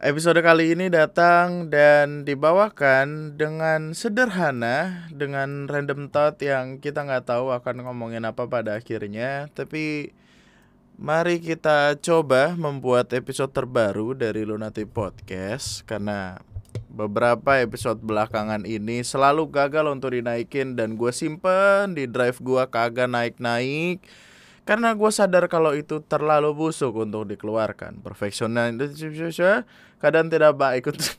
Episode kali ini datang dan dibawakan dengan sederhana, dengan random thought yang kita nggak tahu akan ngomongin apa pada akhirnya. Tapi mari kita coba membuat episode terbaru dari Lunatic Podcast karena beberapa episode belakangan ini selalu gagal untuk dinaikin dan gue simpen di drive gue kagak naik-naik karena gue sadar kalau itu terlalu busuk untuk dikeluarkan. Perfeksional kadang tidak baik untuk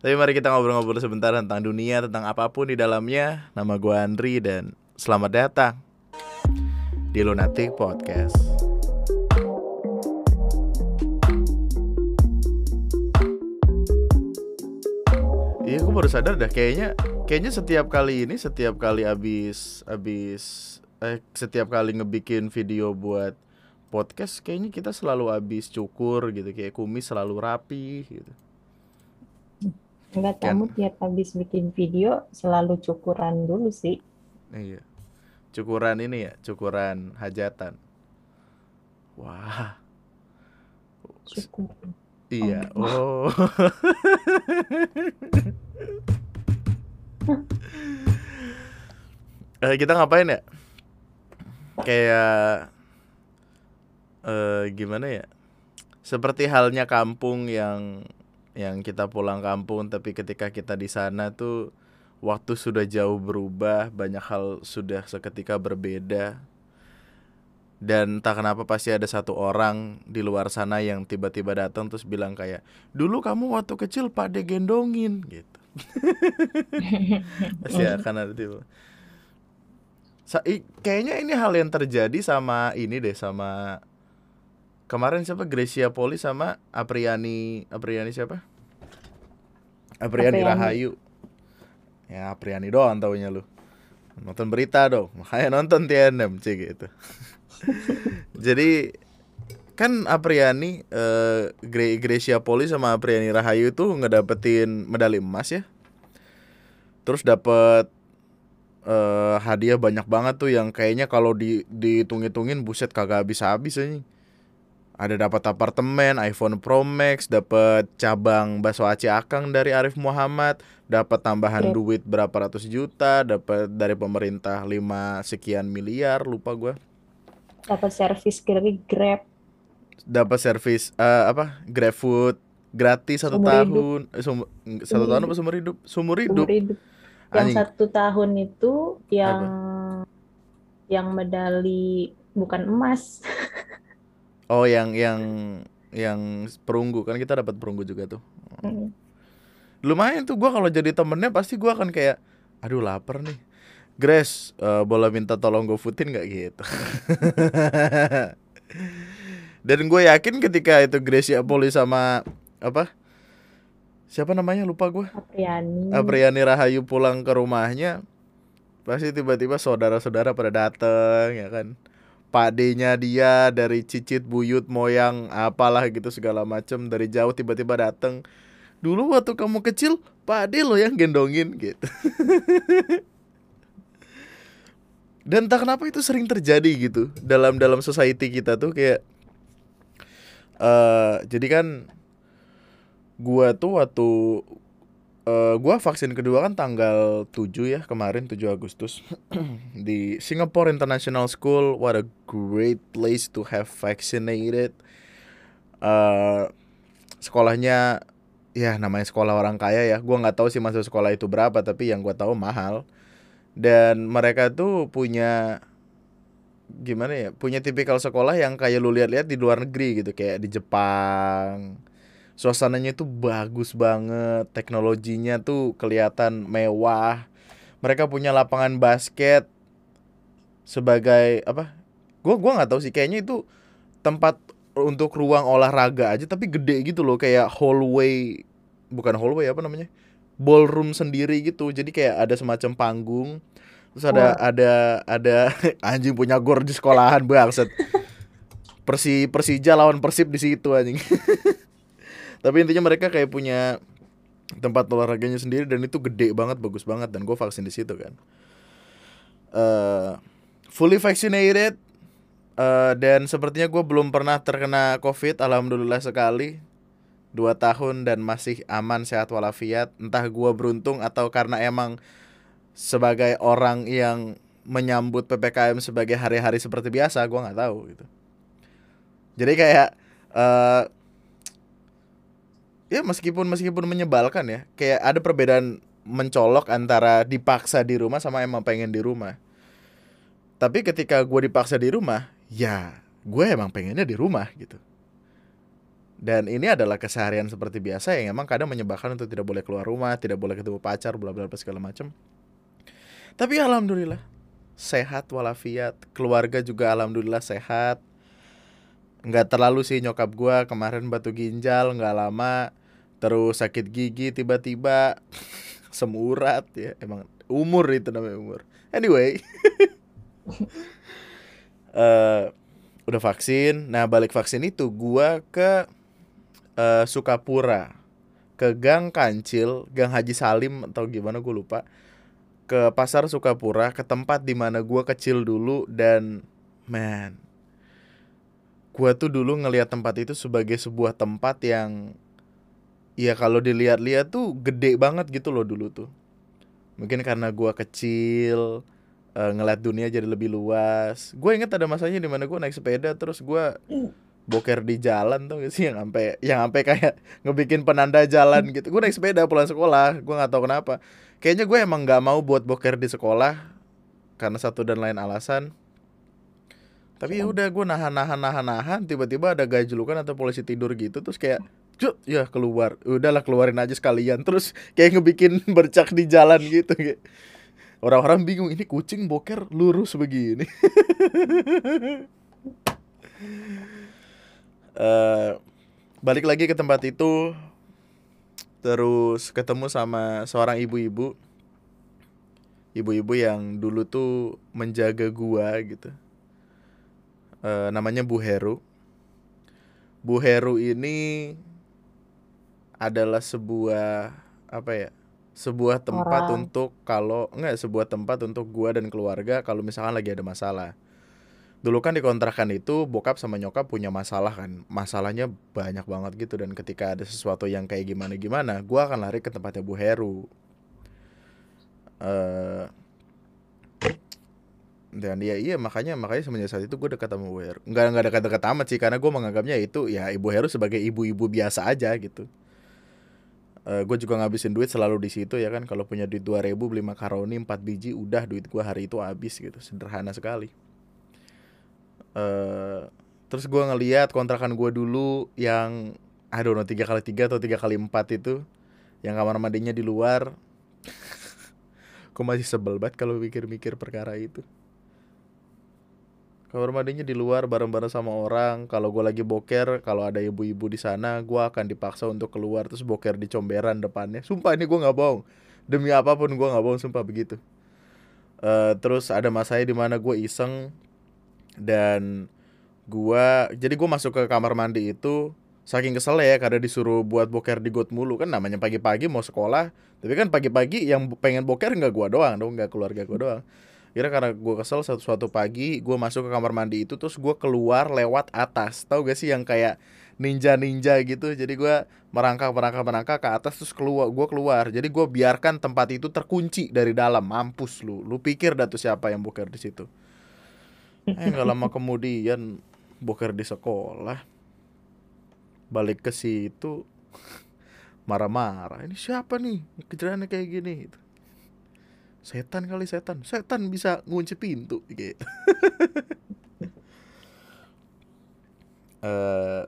Tapi mari kita ngobrol-ngobrol sebentar tentang dunia, tentang apa pun di dalamnya. Nama gue Andri dan selamat datang di Lunatic Podcast. Iya, gue baru sadar dah kayaknya kayaknya setiap kali ini setiap kali abis abis eh setiap kali ngebikin video buat podcast kayaknya kita selalu habis cukur gitu kayak kumis selalu rapi gitu. Enggak, Kan. kamu tiap habis bikin video selalu cukuran dulu sih. Iya. Cukuran ini ya, cukuran hajatan. Wah, Cukur. iya. Oh. Eh, kita ngapain ya? Kayak eh gimana ya? Seperti halnya kampung yang yang kita pulang kampung tapi ketika kita di sana tuh waktu sudah jauh berubah, banyak hal sudah seketika berbeda. Dan tak kenapa pasti ada satu orang di luar sana yang tiba-tiba datang terus bilang kayak, "Dulu kamu waktu kecil Pak De gendongin." gitu. Pasti akan ada tiba. Sa- i- kayaknya ini hal yang terjadi sama ini deh sama kemarin siapa Gracia Poli sama Apriani Apriani siapa? Apriani, Apriani. Rahayu. Ya Apriani doang taunya lu. Nonton berita dong, makanya nonton TNM cik gitu. Jadi kan Apriani eh, Gre- Gracia Poli sama Apriani Rahayu tuh ngedapetin medali emas ya. Terus dapet eh hadiah banyak banget tuh yang kayaknya kalau di dihitung-hitungin buset kagak habis-habis anjing. Ada dapat apartemen, iPhone Pro Max, dapat cabang bakso Aceh Akang dari Arif Muhammad, dapat tambahan Grab. duit berapa ratus juta, dapat dari pemerintah 5 sekian miliar, lupa gua. Dapat servis dari Grab. Dapat servis eh, apa? GrabFood gratis satu Seumur tahun, Eh, sumur- satu tahun apa seumur hidup? Seumur hidup. Umur hidup. Yang Anjing. satu tahun itu yang yang medali bukan emas. Oh, yang yang yang perunggu kan kita dapat perunggu juga tuh. Mm. lumayan tuh gua kalau jadi temennya pasti gua akan kayak aduh lapar nih Grace eh, boleh minta tolong gue footin nggak gitu dan gue yakin ketika itu Grace ya Poli sama apa siapa namanya? Lupa gue Apriani. Apriani Rahayu pulang ke rumahnya pasti tiba-tiba saudara-saudara pada dateng ya kan? Padenya dia dari cicit buyut moyang apalah gitu segala macem dari jauh tiba-tiba dateng. Dulu waktu kamu kecil Pade lo yang gendongin gitu. Dan tak kenapa itu sering terjadi gitu dalam dalam society kita tuh kayak eh jadi kan gua tuh waktu eh gua vaksin kedua kan tanggal 7 ya kemarin 7 Agustus. Di Singapore International School what a great place to have vaccinated. Eh sekolahnya ya namanya sekolah orang kaya ya. Gua nggak tahu sih masuk sekolah itu berapa tapi yang gua tahu mahal. Dan mereka tuh punya gimana ya punya tipikal sekolah yang kayak lu lihat-lihat di luar negeri gitu kayak di Jepang suasananya tuh bagus banget teknologinya tuh kelihatan mewah. Mereka punya lapangan basket sebagai apa gua gua nggak tahu sih kayaknya itu tempat untuk ruang olahraga aja tapi gede gitu loh kayak hallway bukan hallway apa namanya ballroom sendiri gitu. Jadi kayak ada semacam panggung terus ada ada ada anjing punya gor di sekolahan bangset Persi Persija lawan Persib di situ anjing tapi intinya mereka kayak punya tempat olahraganya sendiri dan itu gede banget bagus banget dan gue vaksin di situ kan. Eh fully vaccinated uh, dan sepertinya gue belum pernah terkena covid alhamdulillah sekali. Dua tahun dan masih aman sehat walafiat. Entah gue beruntung atau karena emang sebagai orang yang menyambut ppkm sebagai hari-hari seperti biasa gue nggak tahu gitu. Jadi kayak uh, ya meskipun meskipun menyebalkan ya. Kayak ada perbedaan mencolok antara dipaksa di rumah sama emang pengen di rumah. Tapi ketika gue dipaksa di rumah ya gue emang pengennya di rumah gitu. Dan ini adalah keseharian seperti biasa yang emang kadang menyebalkan untuk tidak boleh keluar rumah tidak boleh ketemu pacar bla bla bla segala macam tapi alhamdulillah sehat walafiat. Keluarga juga alhamdulillah sehat nggak terlalu sih nyokap gue kemarin batu ginjal nggak lama terus sakit gigi tiba-tiba semurat ya emang umur itu namanya umur anyway uh, udah vaksin. Nah balik vaksin itu gua ke uh, Sukapura, ke Gang Kancil, Gang Haji Salim atau gimana gue lupa. Ke pasar Sukapura, ke tempat di mana gua kecil dulu dan man, gua tuh dulu ngelihat tempat itu sebagai sebuah tempat yang ya kalau dilihat-lihat tuh gede banget gitu loh dulu tuh. Mungkin karena gua kecil, uh, ngeliat dunia jadi lebih luas. Gue inget ada masanya di mana gue naik sepeda terus gue boker di jalan tuh gak sih yang sampai yang sampai kayak ngebikin penanda jalan gitu. Gue naik sepeda pulang sekolah, gue nggak tahu kenapa. Kayaknya gue emang nggak mau buat boker di sekolah karena satu dan lain alasan. Tapi ya udah gue nahan nahan nahan nahan tiba-tiba ada gajlukan atau polisi tidur gitu terus kayak Cuk, ya keluar. Udahlah keluarin aja sekalian. Terus kayak ngebikin bercak di jalan gitu kayak Orang-orang bingung ini kucing boker lurus begini. uh, balik lagi ke tempat itu terus ketemu sama seorang ibu-ibu ibu-ibu yang dulu tuh menjaga gua gitu uh, namanya Bu Heru Bu Heru ini adalah sebuah apa ya sebuah tempat Orang. untuk kalau enggak sebuah tempat untuk gua dan keluarga kalau misalkan lagi ada masalah. Dulu kan di kontrakan itu bokap sama nyokap punya masalah kan. Masalahnya banyak banget gitu dan ketika ada sesuatu yang kayak gimana-gimana, gua akan lari ke tempatnya Bu Heru. Uh, dan ya iya makanya makanya semenjak saat itu gue dekat sama Bu Heru. Nggak nggak dekat-dekat amat sih karena gue menganggapnya itu ya ibu Heru sebagai ibu-ibu biasa aja gitu. Uh, eh, gue juga ngabisin duit selalu di situ ya kan. Kalau punya duit 2000 beli makaroni 4 biji udah duit gue hari itu habis gitu. Sederhana sekali. Uh, terus gue ngeliat kontrakan gue dulu yang aduh no tiga kali tiga atau tiga kali empat itu yang kamar mandinya di luar. Gue masih sebel banget kalau mikir-mikir perkara itu kamar mandinya di luar bareng-bareng sama orang. Kalau gue lagi boker kalau ada ibu-ibu di sana gue akan dipaksa untuk keluar terus boker di comberan depannya. Sumpah ini gue nggak bohong. Demi apa pun gue nggak bohong sumpah begitu. Uh, terus ada masanya di mana gue iseng dan gue jadi gue masuk ke kamar mandi itu saking kesel ya karena disuruh buat boker di got mulu. Kan namanya pagi-pagi mau sekolah tapi kan pagi-pagi yang pengen boker nggak gue doang dong nggak keluarga gue doang Kira karena gue kesel satu suatu pagi gue masuk ke kamar mandi itu terus gue keluar lewat atas. Tahu gak sih yang kayak ninja-ninja gitu. Jadi gue merangkak merangkak merangkak ke atas terus keluar gue keluar. Jadi gue biarkan tempat itu terkunci dari dalam. Mampus lu. Lu pikir dah tuh siapa yang boker di situ? Eh gak lama kemudian boker di sekolah. Balik ke situ marah-marah. Ini siapa nih? Kejadiannya kayak gini gitu setan kali setan. Setan bisa ngunci pintu gitu uh,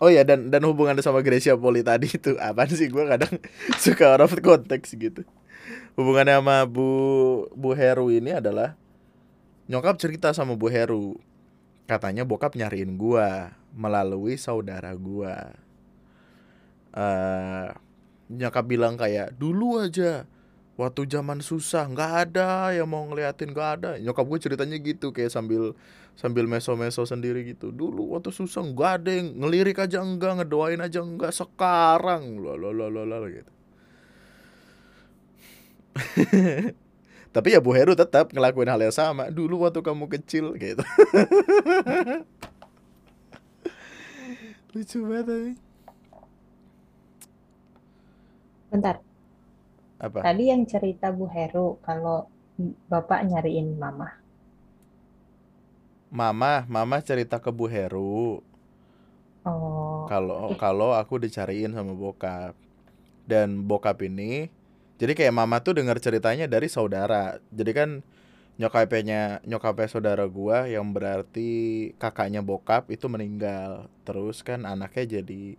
oh ya dan dan hubungannya sama Gracia Poli tadi itu apa sih? Gue kadang suka out of konteks gitu. Hubungannya sama Bu Bu Heru ini adalah nyokap cerita sama Bu Heru. Katanya bokap nyariin gua melalui saudara gua. Uh, nyokap bilang kayak dulu aja waktu zaman susah nggak ada yang mau ngeliatin nggak ada. Nyokap gue ceritanya gitu kayak sambil sambil meso-meso sendiri gitu. Dulu waktu susah nggak ada yang ngelirik aja enggak ngedoain aja enggak sekarang lo lo lo lo gitu. Tapi ya Bu Heru tetap ngelakuin hal yang sama. Dulu waktu kamu kecil gitu. Lucu banget tapi. Bentar, apa? Tadi yang cerita Bu Heru kalau Bapak nyariin Mama. mama mama cerita ke Bu Heru. Oh, kalau kalau aku dicariin sama bokap. Dan bokap ini jadi kayak mama tuh dengar ceritanya dari saudara. Jadi kan nyokapnya nyokapnya saudara gua yang berarti kakaknya bokap itu meninggal. Terus kan anaknya jadi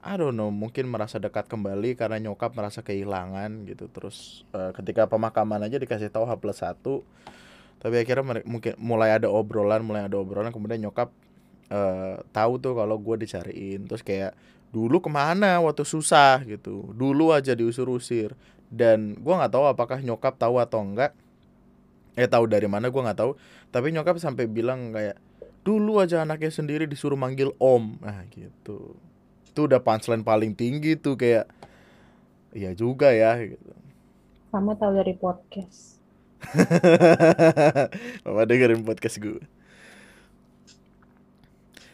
I don't know mungkin merasa dekat kembali karena nyokap merasa kehilangan gitu. Terus eh, ketika pemakaman aja dikasih tahu H plus satu tapi akhirnya mungkin mulai ada obrolan mulai ada obrolan kemudian nyokap eh, tahu tuh kalau gue dicariin. Terus kayak dulu ke mana? Waktu susah gitu. Dulu aja diusir-usir. Dan gua nggak tahu apakah nyokap tahu atau enggak. Eh tahu dari mana gua nggak tahu. Tapi nyokap sampai bilang kayak dulu aja anaknya sendiri disuruh manggil om. Nah gitu itu udah punchline paling tinggi tuh kayak iya juga ya gitu. Kamu tahu dari podcast. Mama dengerin podcast gue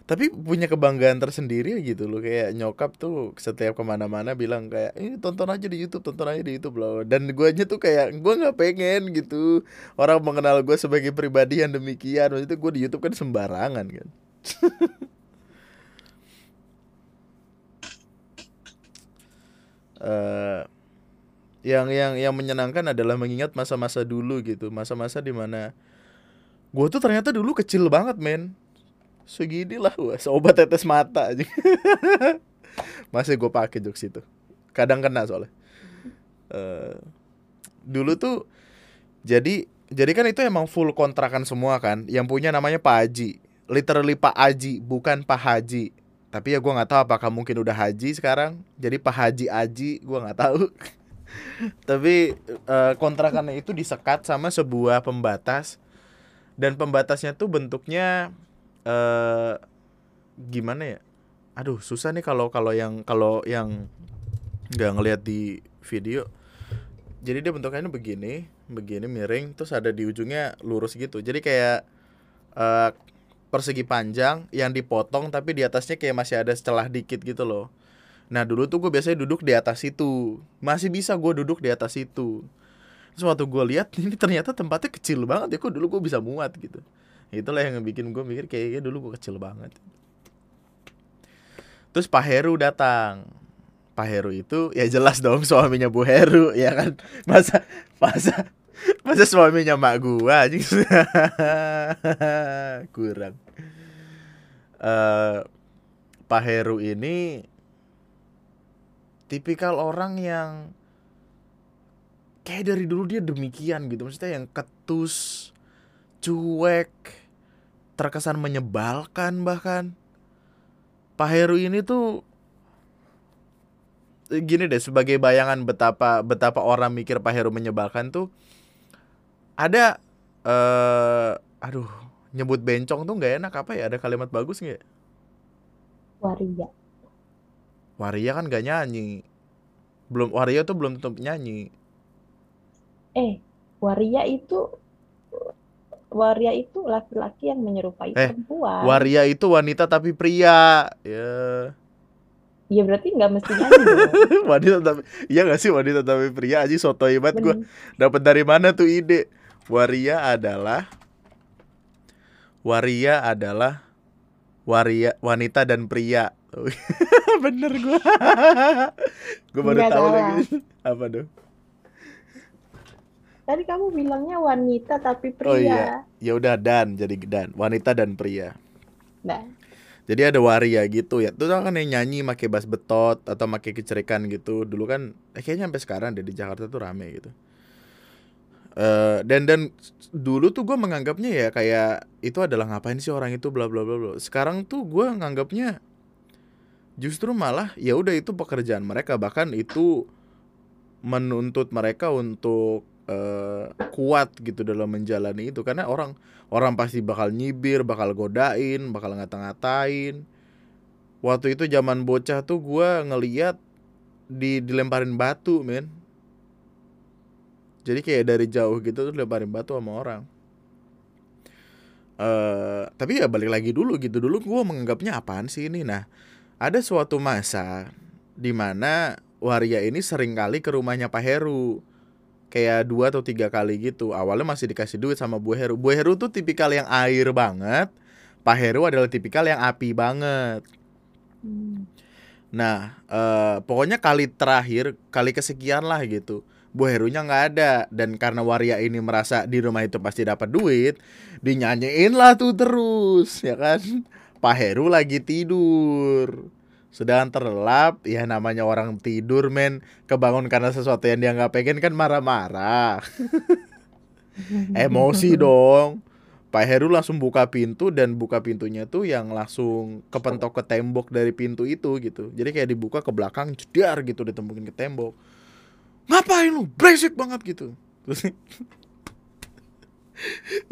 tapi punya kebanggaan tersendiri gitu loh kayak nyokap tuh setiap ke mana-mana bilang kayak ini tonton aja di YouTube tonton aja di YouTube loh. Dan gue aja tuh kayak gue nggak pengen gitu. Orang mengenal gue sebagai pribadi yang demikian. Maksudnya gue di YouTube kan sembarangan kan eh yang yang yang menyenangkan adalah mengingat masa-masa dulu gitu. Masa-masa di mana gue tuh ternyata dulu kecil banget men. Segini lah gue seobat tetes mata aja. Masih gue pakai jokes itu. Kadang kena soalnya. Eh, dulu tuh jadi jadi kan itu emang full kontrakan semua kan. Yang punya namanya Pak Haji. Literally Pak Haji bukan Pak Haji tapi ya gue nggak tahu apakah mungkin udah haji sekarang. Jadi Pak Haji Aji gue nggak tahu. Tapi eh, kontrakannya itu disekat sama sebuah pembatas. Dan pembatasnya tuh bentuknya eh gimana ya? Aduh susah nih kalau kalau yang kalau yang nggak ngelihat di video. Jadi dia bentukannya begini begini miring terus ada di ujungnya lurus gitu. Jadi kayak eh, persegi panjang yang dipotong tapi di atasnya kayak masih ada celah dikit gitu loh. Nah dulu tuh gue biasanya duduk di atas itu masih bisa gue duduk di atas itu terus waktu gue lihat ini ternyata tempatnya kecil banget ya kok dulu gue bisa muat gitu. Itulah yang bikin gue mikir kayaknya dulu gue kecil banget. Terus Pak Heru datang. Pak Heru itu ya jelas dong suaminya Bu Heru ya kan? Masa masa masa suaminya mak gua kurang. Eh Pak Heru ini tipikal orang yang kayak dari dulu dia demikian gitu. Maksudnya yang ketus cuek terkesan menyebalkan bahkan. Pak Heru ini tuh gini deh sebagai bayangan betapa betapa orang mikir Pak Heru menyebalkan tuh ada eh aduh nyebut bencong tuh nggak enak apa ya? Ada kalimat bagus nggak? Waria. Waria kan gak nyanyi. Belum Waria tuh belum tentu nyanyi. Eh, waria itu waria itu laki-laki yang menyerupai Eh, perempuan. Waria itu wanita tapi pria. Ya. Ya berarti nggak mesti nyanyi dong. wanita tapi iya gak sih wanita tapi pria? Aja soto banget gue dapat dari mana tuh ide waria adalah waria adalah waria wanita dan pria. Bener gue gue baru Nggak tahu salah. lagi apa dong Tadi kamu bilangnya wanita tapi pria. Oh iya. ya udah dan. Jadi dan. Wanita dan pria. Nah, jadi ada waria gitu ya. Tuh kan yang nyanyi pakai bass betot atau pakai kecerikan gitu. Dulu kan eh, kayaknya sampai sekarang deh di Jakarta tuh rame gitu Eh dan dan dulu tuh gue menganggapnya ya kayak itu adalah ngapain sih orang itu? Bla bla bla bla. Sekarang tuh gue nganggapnya justru malah ya udah itu pekerjaan mereka. Bahkan itu menuntut mereka untuk eh, kuat gitu dalam menjalani itu. Karena orang orang pasti bakal nyibir bakal godain bakal ngata-ngatain. Waktu itu zaman bocah tuh gua ngeliat di dilemparin batu men jadi kayak dari jauh gitu tuh lemparin batu sama orang. Eh tapi ya balik lagi dulu gitu. Dulu gue menganggapnya apaan sih ini? Nah ada suatu masa di mana waria ini sering kali ke rumahnya Pak Heru. Kayak dua atau tiga kali gitu. Awalnya masih dikasih duit sama Bu Heru. Bu Heru tuh tipikal yang air banget. Pak Heru adalah tipikal yang api banget. Hmm. Nah, eh, pokoknya kali terakhir, kali kesekian lah gitu. Bu Herunya nggak ada dan karena Waria ini merasa di rumah itu pasti dapat duit, dinyanyiin lah tuh terus, ya kan? Pak Heru lagi tidur. Sedang terlelap, ya namanya orang tidur men, kebangun karena sesuatu yang dia nggak pengen kan marah-marah. Emosi dong. Pak Heru langsung buka pintu dan buka pintunya tuh yang langsung kepentok ke tembok dari pintu itu gitu. Jadi kayak dibuka ke belakang jedar gitu ditembukin ke tembok. Ngapain lu? Berisik banget gitu. Terus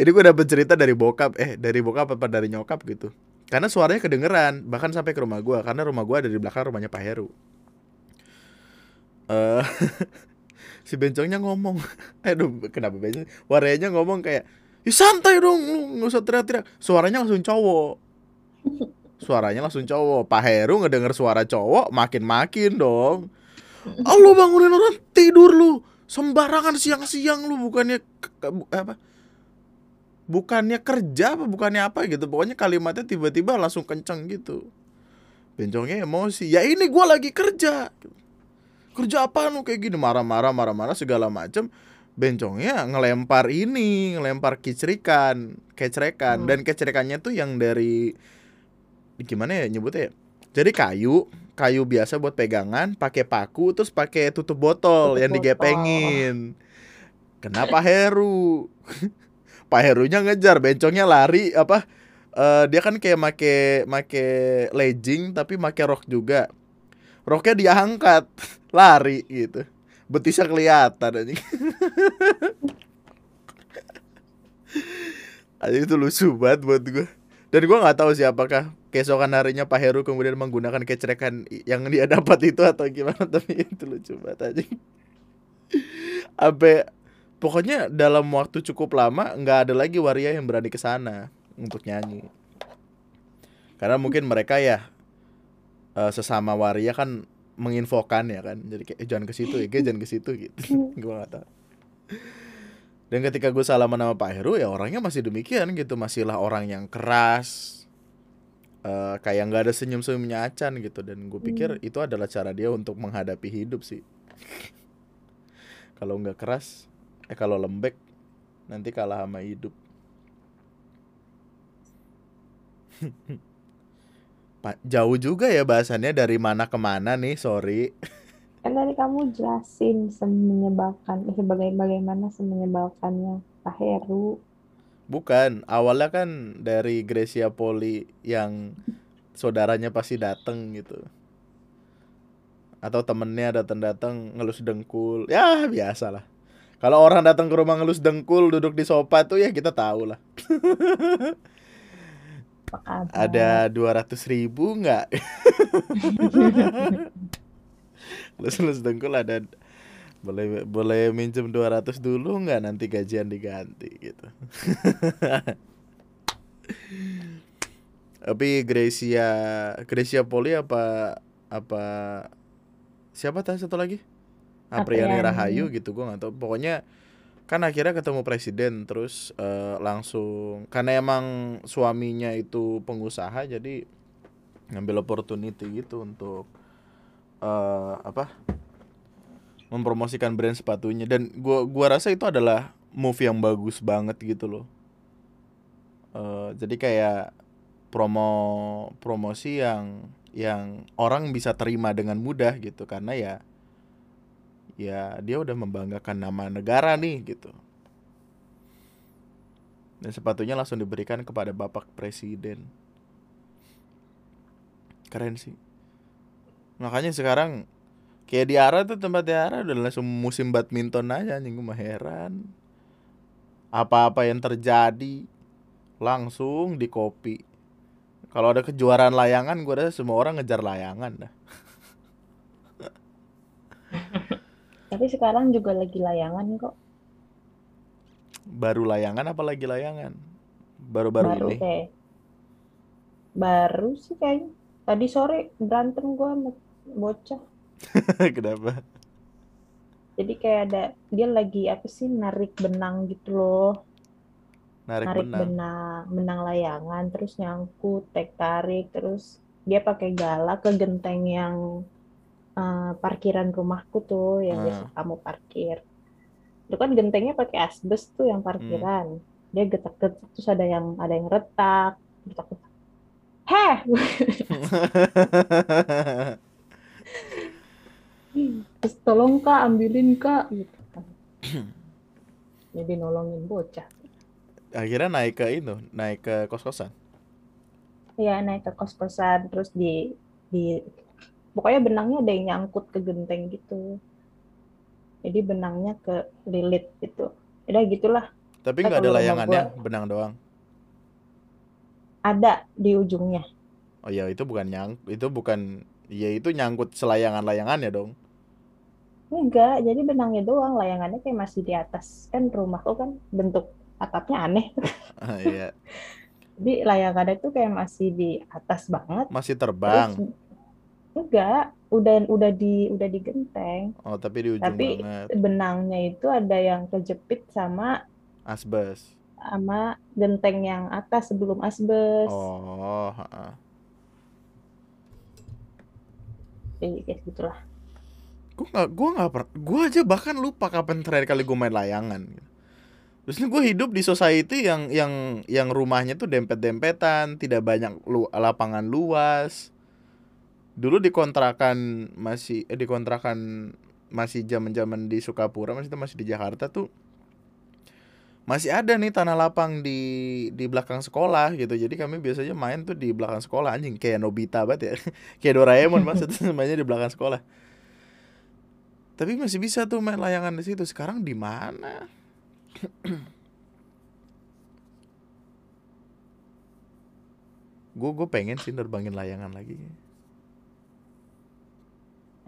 ini gue dapet cerita dari bokap eh dari bokap apa dari nyokap gitu. Karena suaranya kedengeran bahkan sampai ke rumah gue karena rumah gue ada di belakang rumahnya Pak Heru. Eh si bencongnya ngomong, aduh kenapa bencong? Warnanya ngomong kayak Ya santai dong, lu nggak usah teriak-teriak. Suaranya langsung cowok. Suaranya langsung cowok. Pak Heru ngedenger suara cowok, makin-makin dong. Lu bangunin orang tidur lu. Sembarangan siang-siang lu bukannya ke- ke- bu- apa? Bukannya kerja apa bukannya apa gitu. Pokoknya kalimatnya tiba-tiba langsung kenceng gitu. Bencongnya emosi. Ya ini gua lagi kerja. Kerja apa lu kayak gini marah-marah marah-marah segala macem bencongnya ngelempar ini, ngelempar kicerikan, kecrekan Hmm. dan kecrekannya tuh yang dari gimana ya nyebutnya ya? Jadi kayu, kayu biasa buat pegangan, pakai paku terus pakai tutup botol Tutup yang botol. digepengin. Kenapa Heru? Pak Herunya ngejar, bencongnya lari apa? eh, dia kan kayak make make legging tapi make rok juga. Roknya diangkat, lari gitu. Betisnya kelihatan anjing. Anjing itu lucu banget buat gue. Dan gue nggak tahu sih apakah keesokan harinya Pak Heru kemudian menggunakan kecrekan yang dia dapat itu atau gimana tapi itu lucu banget anjing. Sampai pokoknya dalam waktu cukup lama nggak ada lagi waria yang berani ke sana untuk nyanyi. Karena mungkin mereka ya eh, sesama waria kan menginfokan ya kan. Jadi kayak "Eh, jangan ke situ ya, jangan ke situ gitu. gue nggak tahu. Dan ketika gue salaman sama Pak Heru ya orangnya masih demikian gitu, masihlah orang yang keras. Eh, kayak nggak ada senyum-senyumnya acan gitu dan gue pikir itu adalah cara dia untuk menghadapi hidup sih. kalau nggak keras, eh kalau lembek nanti kalah sama hidup. Pak, jauh juga ya bahasannya dari mana ke mana nih, sorry. Kan tadi kamu jelasin semenyebalkan, eh, sebagai bagaimana semenyebalkannya Pak Heru. Bukan, awalnya kan dari Gracia Poli yang saudaranya pasti dateng gitu. Atau temennya datang-datang ngelus dengkul. Ya, biasalah. Kalau orang datang ke rumah ngelus dengkul duduk di sofa tuh ya kita tahu lah. Ada 200 ribu nggak? Ngelus-ngelus dengkul ada boleh boleh minjem 200 dulu nggak nanti gajian diganti gitu. Tapi Gracia Gracia Poli apa apa siapa tadi satu lagi? Apriani. Rahayu gitu gua nggak tahu. Pokoknya kan akhirnya ketemu presiden terus eh, langsung karena emang suaminya itu pengusaha jadi ngambil opportunity gitu untuk eh apa mempromosikan brand sepatunya. Dan gua gua rasa itu adalah move yang bagus banget gitu loh. Eh, jadi kayak promo promosi yang yang orang bisa terima dengan mudah gitu. Karena ya ya dia udah membanggakan nama negara nih gitu. Dan sepatunya langsung diberikan kepada bapak presiden. Keren sih. Makanya sekarang kayak di Ara tuh tempat di Ara udah langsung musim badminton aja anjing gue mah heran apa-apa yang terjadi langsung di kopi kalau ada kejuaraan layangan gue rasa semua orang ngejar layangan dah Tapi sekarang juga lagi layangan kok. Baru layangan apa lagi layangan? Baru-baru baru ini. kayak baru sih kayaknya tadi sore berantem gue sama bocah Kenapa? jadi kayak ada dia lagi apa sih narik benang gitu loh Narik narik benang. benang benang layangan terus nyangkut tek tarik terus dia pakai gala ke genteng yang eh, parkiran rumahku tuh yang biasa Ah. kamu parkir itu kan gentengnya pakai asbes tuh yang parkiran dia getak-getak terus ada yang ada yang retak getak-getak heh terus tolong kak ambilin kak gitu kan. Jadi nolongin bocah. Akhirnya naik ke itu, naik ke kos-kosan. ya naik ke kos-kosan terus di di pokoknya benangnya ada yang nyangkut ke genteng gitu. Jadi benangnya ke lilit gitu. Udah gitulah. Tapi nggak ada layangannya, benang doang. ada di ujungnya. Oh ya itu bukan nyang, itu bukan, ya itu nyangkut selayangan-layangannya dong. Enggak jadi benangnya doang layangannya kayak masih di atas kan rumahku kan bentuk atapnya aneh Ah, Iya, jadi layangannya tuh kayak masih di atas banget masih terus terbang. enggak udah udah di udah di genteng Oh tapi di ujung tapi banget. benangnya itu ada yang kejepit sama Asbes. sama genteng yang atas sebelum asbes Oh. Jadi kayak gitulah Gue nggak, gue nggak per, gue aja bahkan lupa kapan terakhir kali gue main layangan. Terus ini gue hidup di society yang yang yang rumahnya tuh dempet-dempetan, tidak banyak lu, lapangan luas. Dulu di kontrakan masih eh, di kontrakan masih zaman-zaman di Sukapura, masih itu masih di Jakarta tuh masih ada nih tanah lapang di di belakang sekolah gitu. Jadi kami biasanya main tuh di belakang sekolah anjing kayak Nobita banget ya. kayak Doraemon itu mainnya di belakang sekolah. Tapi masih bisa tuh main layangan di situ. Sekarang di mana? Gue gue pengen sih nerbangin layangan lagi.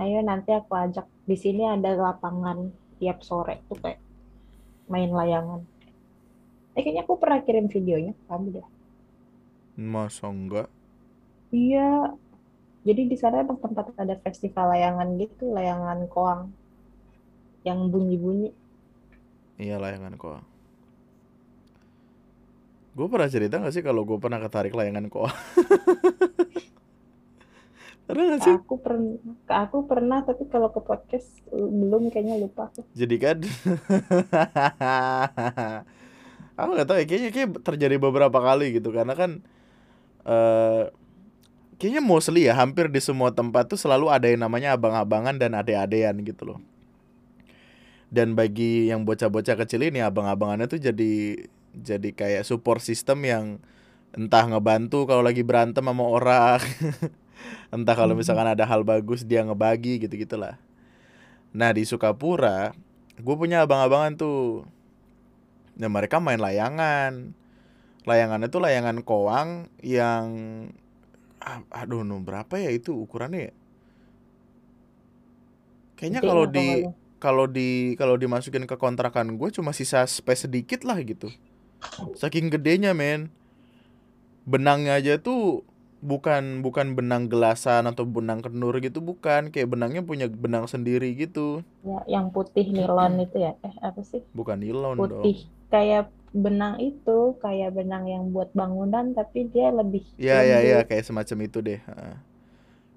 ayo nanti aku ajak di sini ada lapangan tiap sore tuh kayak main layangan eh kayaknya aku pernah kirim videonya kamu deh Masa enggak? iya jadi di sana emang tempat ada festival layangan gitu layangan koang yang bunyi-bunyi Iya layangan kok. Gue pernah cerita gak sih kalau gue pernah ketarik layangan kok? pernah gak sih? aku pernah aku pernah tapi kalau ke podcast belum kayaknya lupa aku Jadi kan Aku gak tahu ya kayaknya kayak terjadi beberapa kali gitu karena kan eh kayaknya mostly ya hampir di semua tempat tuh selalu ada yang namanya abang-abangan dan ade-adean gitu loh. Dan bagi yang bocah-bocah kecil ini abang-abangannya tuh jadi jadi kayak support system yang entah ngebantu kalau lagi berantem sama orang, entah kalau Hmm. misalkan ada hal bagus dia ngebagi gitu-gitulah. Nah di Sukapura, gue punya abang-abangan tuh. Nah mereka main layangan. Layangannya tuh layangan koang yang ah, aduh no, berapa ya itu ukurannya ya? Kayaknya kalau di kalau di kalau dimasukin ke kontrakan gue cuma sisa space sedikit lah gitu. Saking gedenya men. Benangnya aja tuh bukan bukan benang gelasan atau benang kenur gitu bukan, kayak benangnya punya benang sendiri gitu. ya yang putih nilon itu ya eh apa sih Bukan nilon dong. putih kayak benang itu kayak benang yang buat bangunan tapi dia lebih iya iya lembut kayak semacam itu deh.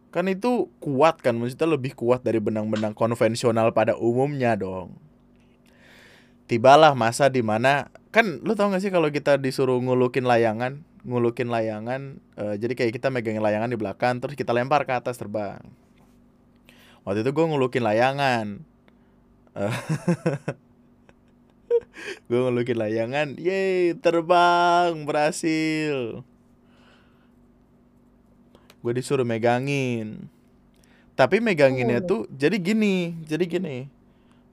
Kan itu kuat kan, maksudnya lebih kuat dari benang-benang konvensional pada umumnya dong. Tibalah masa di mana kan lu tau gak sih kalau kita disuruh ngulukin layangan, ngulukin layangan, eh, jadi kayak kita megangin layangan di belakang terus kita lempar ke atas terbang. Waktu itu gue ngulukin layangan, Eh, gue ngulukin layangan, yeay terbang berhasil. Gue disuruh megangin. Tapi meganginnya Oh. tuh jadi gini, jadi gini.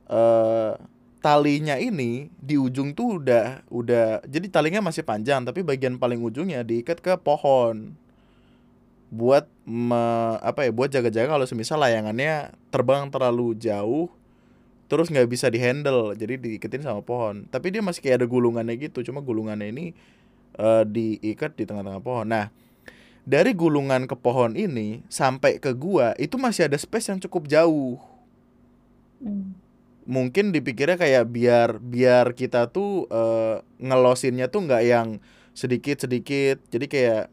eh talinya ini di ujung tuh udah udah jadi talinya masih panjang tapi bagian paling ujungnya diikat ke pohon. Buat me- apa ya? Buat jaga-jaga kalau semisal layangannya terbang terlalu jauh terus nggak bisa dihandle jadi diiketin sama pohon. Tapi dia masih kayak ada gulungannya gitu cuma gulungannya ini uh, diikat di tengah-tengah pohon. Nah dari gulungan ke pohon ini sampai ke gua itu masih ada space yang cukup jauh. Hmm. mungkin dipikirnya kayak biar biar kita tuh uh, ngelosinnya tuh nggak yang sedikit sedikit jadi kayak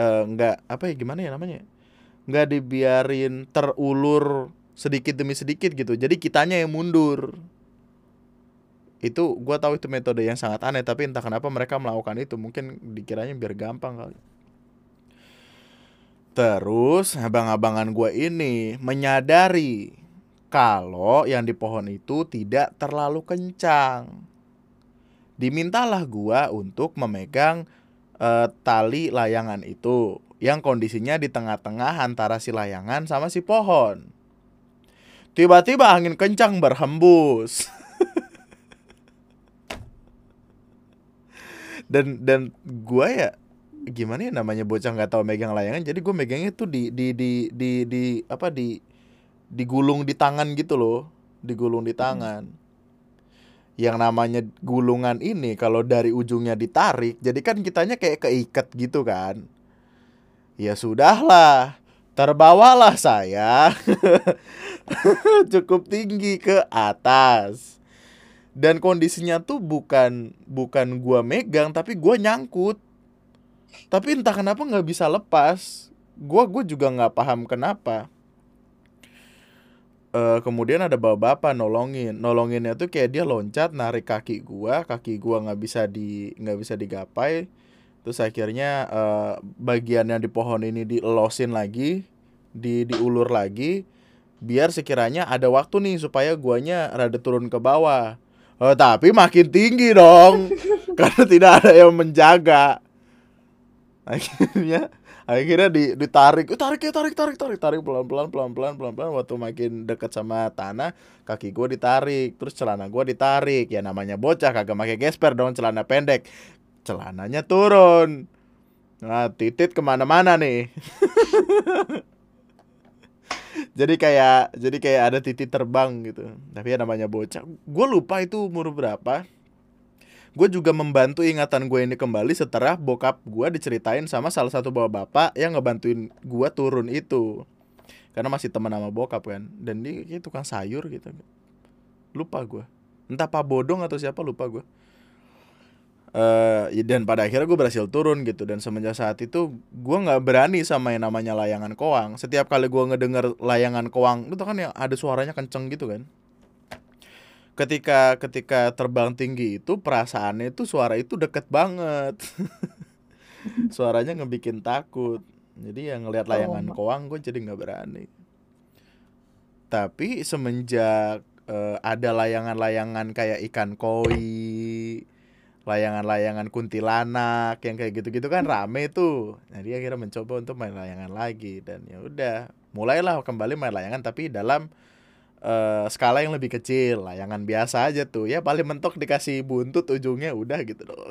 uh, nggak apa ya gimana ya namanya? Nggak dibiarin terulur sedikit demi sedikit gitu. Jadi kitanya yang mundur. Itu gue tahu itu metode yang sangat aneh tapi entah kenapa mereka melakukan itu. Mungkin dikiranya biar gampang kali. Terus abang-abangan gue ini menyadari kalau yang di pohon itu tidak terlalu kencang. Dimintalah gue untuk memegang uh, tali layangan itu yang kondisinya di tengah-tengah antara si layangan sama si pohon Tiba-tiba angin kencang berhembus. dan dan gue ya gimana ya namanya bocah nggak tahu megang layangan jadi gue megangnya tuh di di di di di apa di digulung di tangan gitu loh. Digulung di tangan. Yang namanya gulungan ini kalau dari ujungnya ditarik jadi kan kitanya kayak keikat gitu kan. Ya sudahlah terbawalah saya. Cukup tinggi ke atas. Dan kondisinya tuh bukan bukan gua megang tapi gua nyangkut. Tapi entah kenapa nggak bisa lepas. Gua gua juga nggak paham kenapa. Uh, kemudian ada bapak-bapak nolongin. Nolonginnya tuh kayak dia loncat narik kaki gua. Kaki gua nggak bisa di nggak bisa digapai terus akhirnya uh, bagian yang di pohon ini dielosin lagi di diulur lagi biar sekiranya ada waktu nih supaya guanya rada turun ke bawah. Oh, tapi makin tinggi dong karena tidak ada yang menjaga. Akhirnya akhirnya ditarik, tarik ya tarik tarik tarik tarik pelan pelan pelan pelan pelan pelan waktu makin dekat sama tanah kaki gue ditarik. Terus celana gue ditarik. Ya namanya bocah kagak pakai gesper dong celana pendek celananya turun. Nah titit ke mana-mana nih. Jadi kayak jadi kayak ada titik terbang gitu. Tapi ya namanya bocah. Gue lupa itu umur berapa. Gue juga membantu ingatan gue ini kembali setelah bokap gue diceritain sama salah satu bapak bapak yang ngebantuin gue turun itu. Karena masih teman sama bokap kan. Dan dia kayak tukang sayur gitu. Lupa gue entah pak bodong atau siapa lupa gue uh, dan pada akhirnya gue berhasil turun gitu. Dan semenjak saat itu gue nggak berani sama yang namanya layangan koang setiap kali gue ngedenger layangan koang itu kan yang ada suaranya kenceng gitu kan. Ketika ketika terbang tinggi itu perasaannya itu suara itu deket banget. Suaranya ngebikin takut. Jadi yang ngelihat layangan oh. koang gue jadi nggak berani. Tapi semenjak uh, ada layangan-layangan kayak ikan koi layangan-layangan kuntilanak yang kayak gitu-gitu kan rame tuh. Nah akhirnya mencoba untuk main layangan lagi dan ya udah mulailah kembali main layangan tapi dalam uh, skala yang lebih kecil layangan biasa aja tuh ya paling mentok dikasih buntut ujungnya udah gitu dong.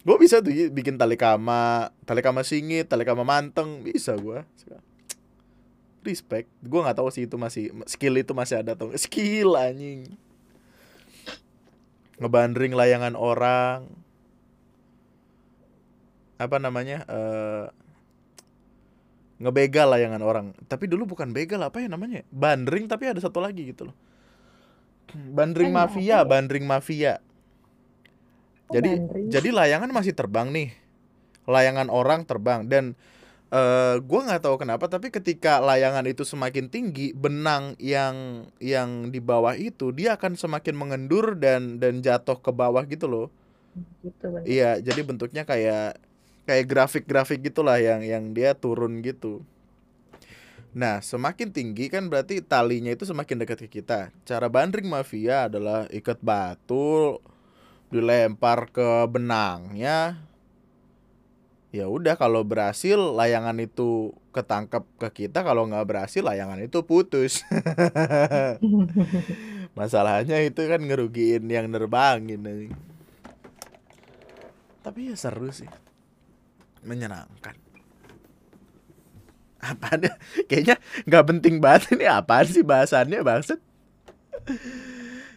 gue bisa tuh bikin tali kama, tali kama singit, tali kama manteng bisa gue. Respect. Gue nggak tahu sih itu masih skill itu masih ada tuh skill anjing ngebandring layangan orang. Apa namanya uh, ngebegal layangan orang. Tapi dulu bukan begal apa ya namanya? Bandring tapi ada satu lagi gitu loh. Bandring mafia ya? bandring mafia. Jadi bandring. jadi layangan masih terbang nih. Layangan orang terbang. Dan uh, eh, gue nggak tahu kenapa tapi ketika layangan itu semakin tinggi benang yang yang di bawah itu dia akan semakin mengendur dan dan jatuh ke bawah gitu loh. Gitu, iya jadi bentuknya kayak kayak grafik-grafik gitulah yang yang dia turun gitu. Nah, semakin tinggi kan berarti talinya itu semakin dekat ke kita. Cara bandring mafia adalah ikat batu, dilempar ke benangnya, ya udah kalau berhasil layangan itu ketangkep ke kita kalau nggak berhasil layangan itu putus masalahnya itu kan ngerugiin yang nerbangin tapi ya seru sih menyenangkan Apa ada? Kayaknya nggak penting banget ini apaan sih bahasannya maksud?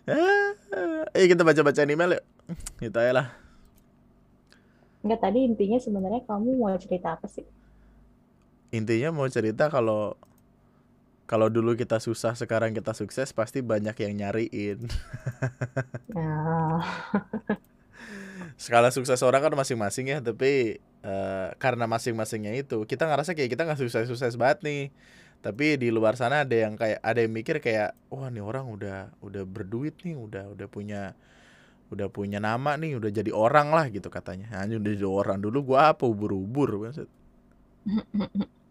Ah, eh kita baca-baca email yuk. Gitu aja lah. Enggak, tadi intinya sebenarnya kamu mau cerita apa sih? Intinya mau cerita kalau kalau dulu kita susah sekarang kita sukses pasti banyak yang nyariin. Nah, Skala sukses orang kan masing-masing ya, tapi eh, karena masing-masingnya itu kita ngerasa kayak kita nggak sukses-sukses banget nih. Tapi di luar sana ada yang kayak ada yang mikir kayak wah nih orang udah udah berduit nih, udah udah punya udah punya nama nih, udah jadi orang lah gitu katanya. Hanya udah jadi orang dulu gua apa ubur-ubur maksud.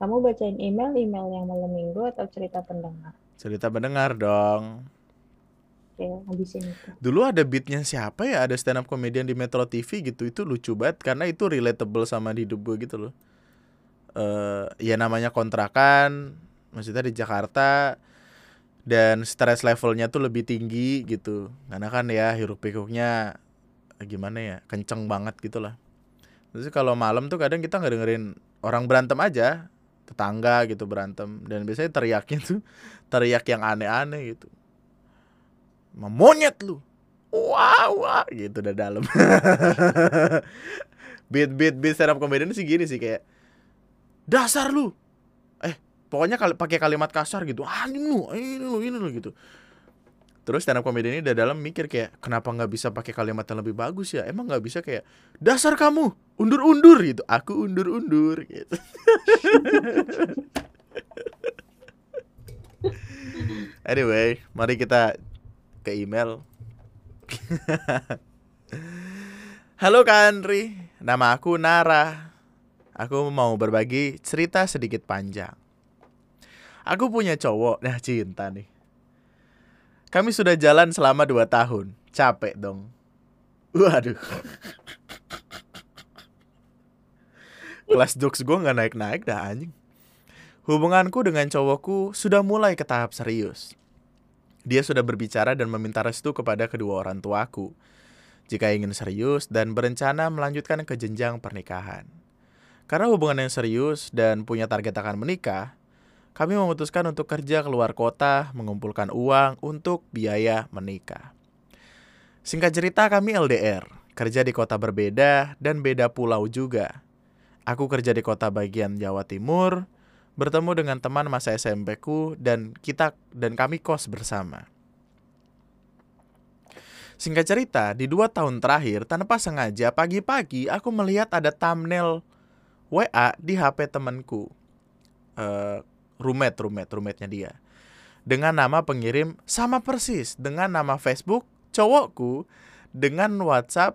kamu bacain email, email yang malam minggu atau cerita pendengar? Cerita mendengar dong. Oke, habisin itu. Dulu ada beatnya siapa ya? Ada stand up comedian di Metro TV gitu. Itu lucu banget karena itu relatable sama di hidup gue gitu loh. eh ya namanya kontrakan, maksudnya di Jakarta dan stress levelnya tuh lebih tinggi gitu. Karena kan ya hiruk pikuknya gimana ya? Kenceng banget gitu lah. Terus kalau malam tuh kadang kita nggak dengerin orang berantem aja, tetangga gitu berantem dan biasanya teriaknya tuh teriak yang aneh-aneh gitu. Monyet lu. Wah, wah gitu udah dalam. beat beat beat stand up sih gini sih kayak dasar lu. Eh, pokoknya kali pakai kalimat kasar gitu. Ah, ini lu, ini lu, ini lu gitu. Terus stand up comedian ini udah dalam mikir kayak kenapa nggak bisa pakai kalimat yang lebih bagus ya? Emang nggak bisa kayak dasar kamu undur-undur gitu. Aku undur-undur gitu. anyway, mari kita ke email. Halo Kak Andri, nama aku Nara. Aku mau berbagi cerita sedikit panjang. Aku punya cowok, nah cinta nih. Kami sudah jalan selama 2 tahun. Capek dong. Waduh. Kelas jokes gue nggak naik-naik dah anjing. Hubunganku dengan cowokku sudah mulai ke tahap serius. Dia sudah berbicara dan meminta restu kepada kedua orang tuaku jika ingin serius dan berencana melanjutkan ke jenjang pernikahan. Karena hubungan yang serius dan punya target akan menikah, kami memutuskan untuk kerja keluar kota mengumpulkan uang untuk biaya menikah. Singkat cerita kami LDR, kerja di kota berbeda dan beda pulau juga. Aku kerja di kota bagian Jawa Timur, bertemu dengan teman masa SMP ku dan kita dan kami kos bersama. Singkat cerita, di dua tahun terakhir, tanpa sengaja pagi-pagi aku melihat ada thumbnail WA di HP temanku. Eh, roommate, roommate, roommate-nya dia. Dengan nama pengirim sama persis dengan nama Facebook cowokku dengan WhatsApp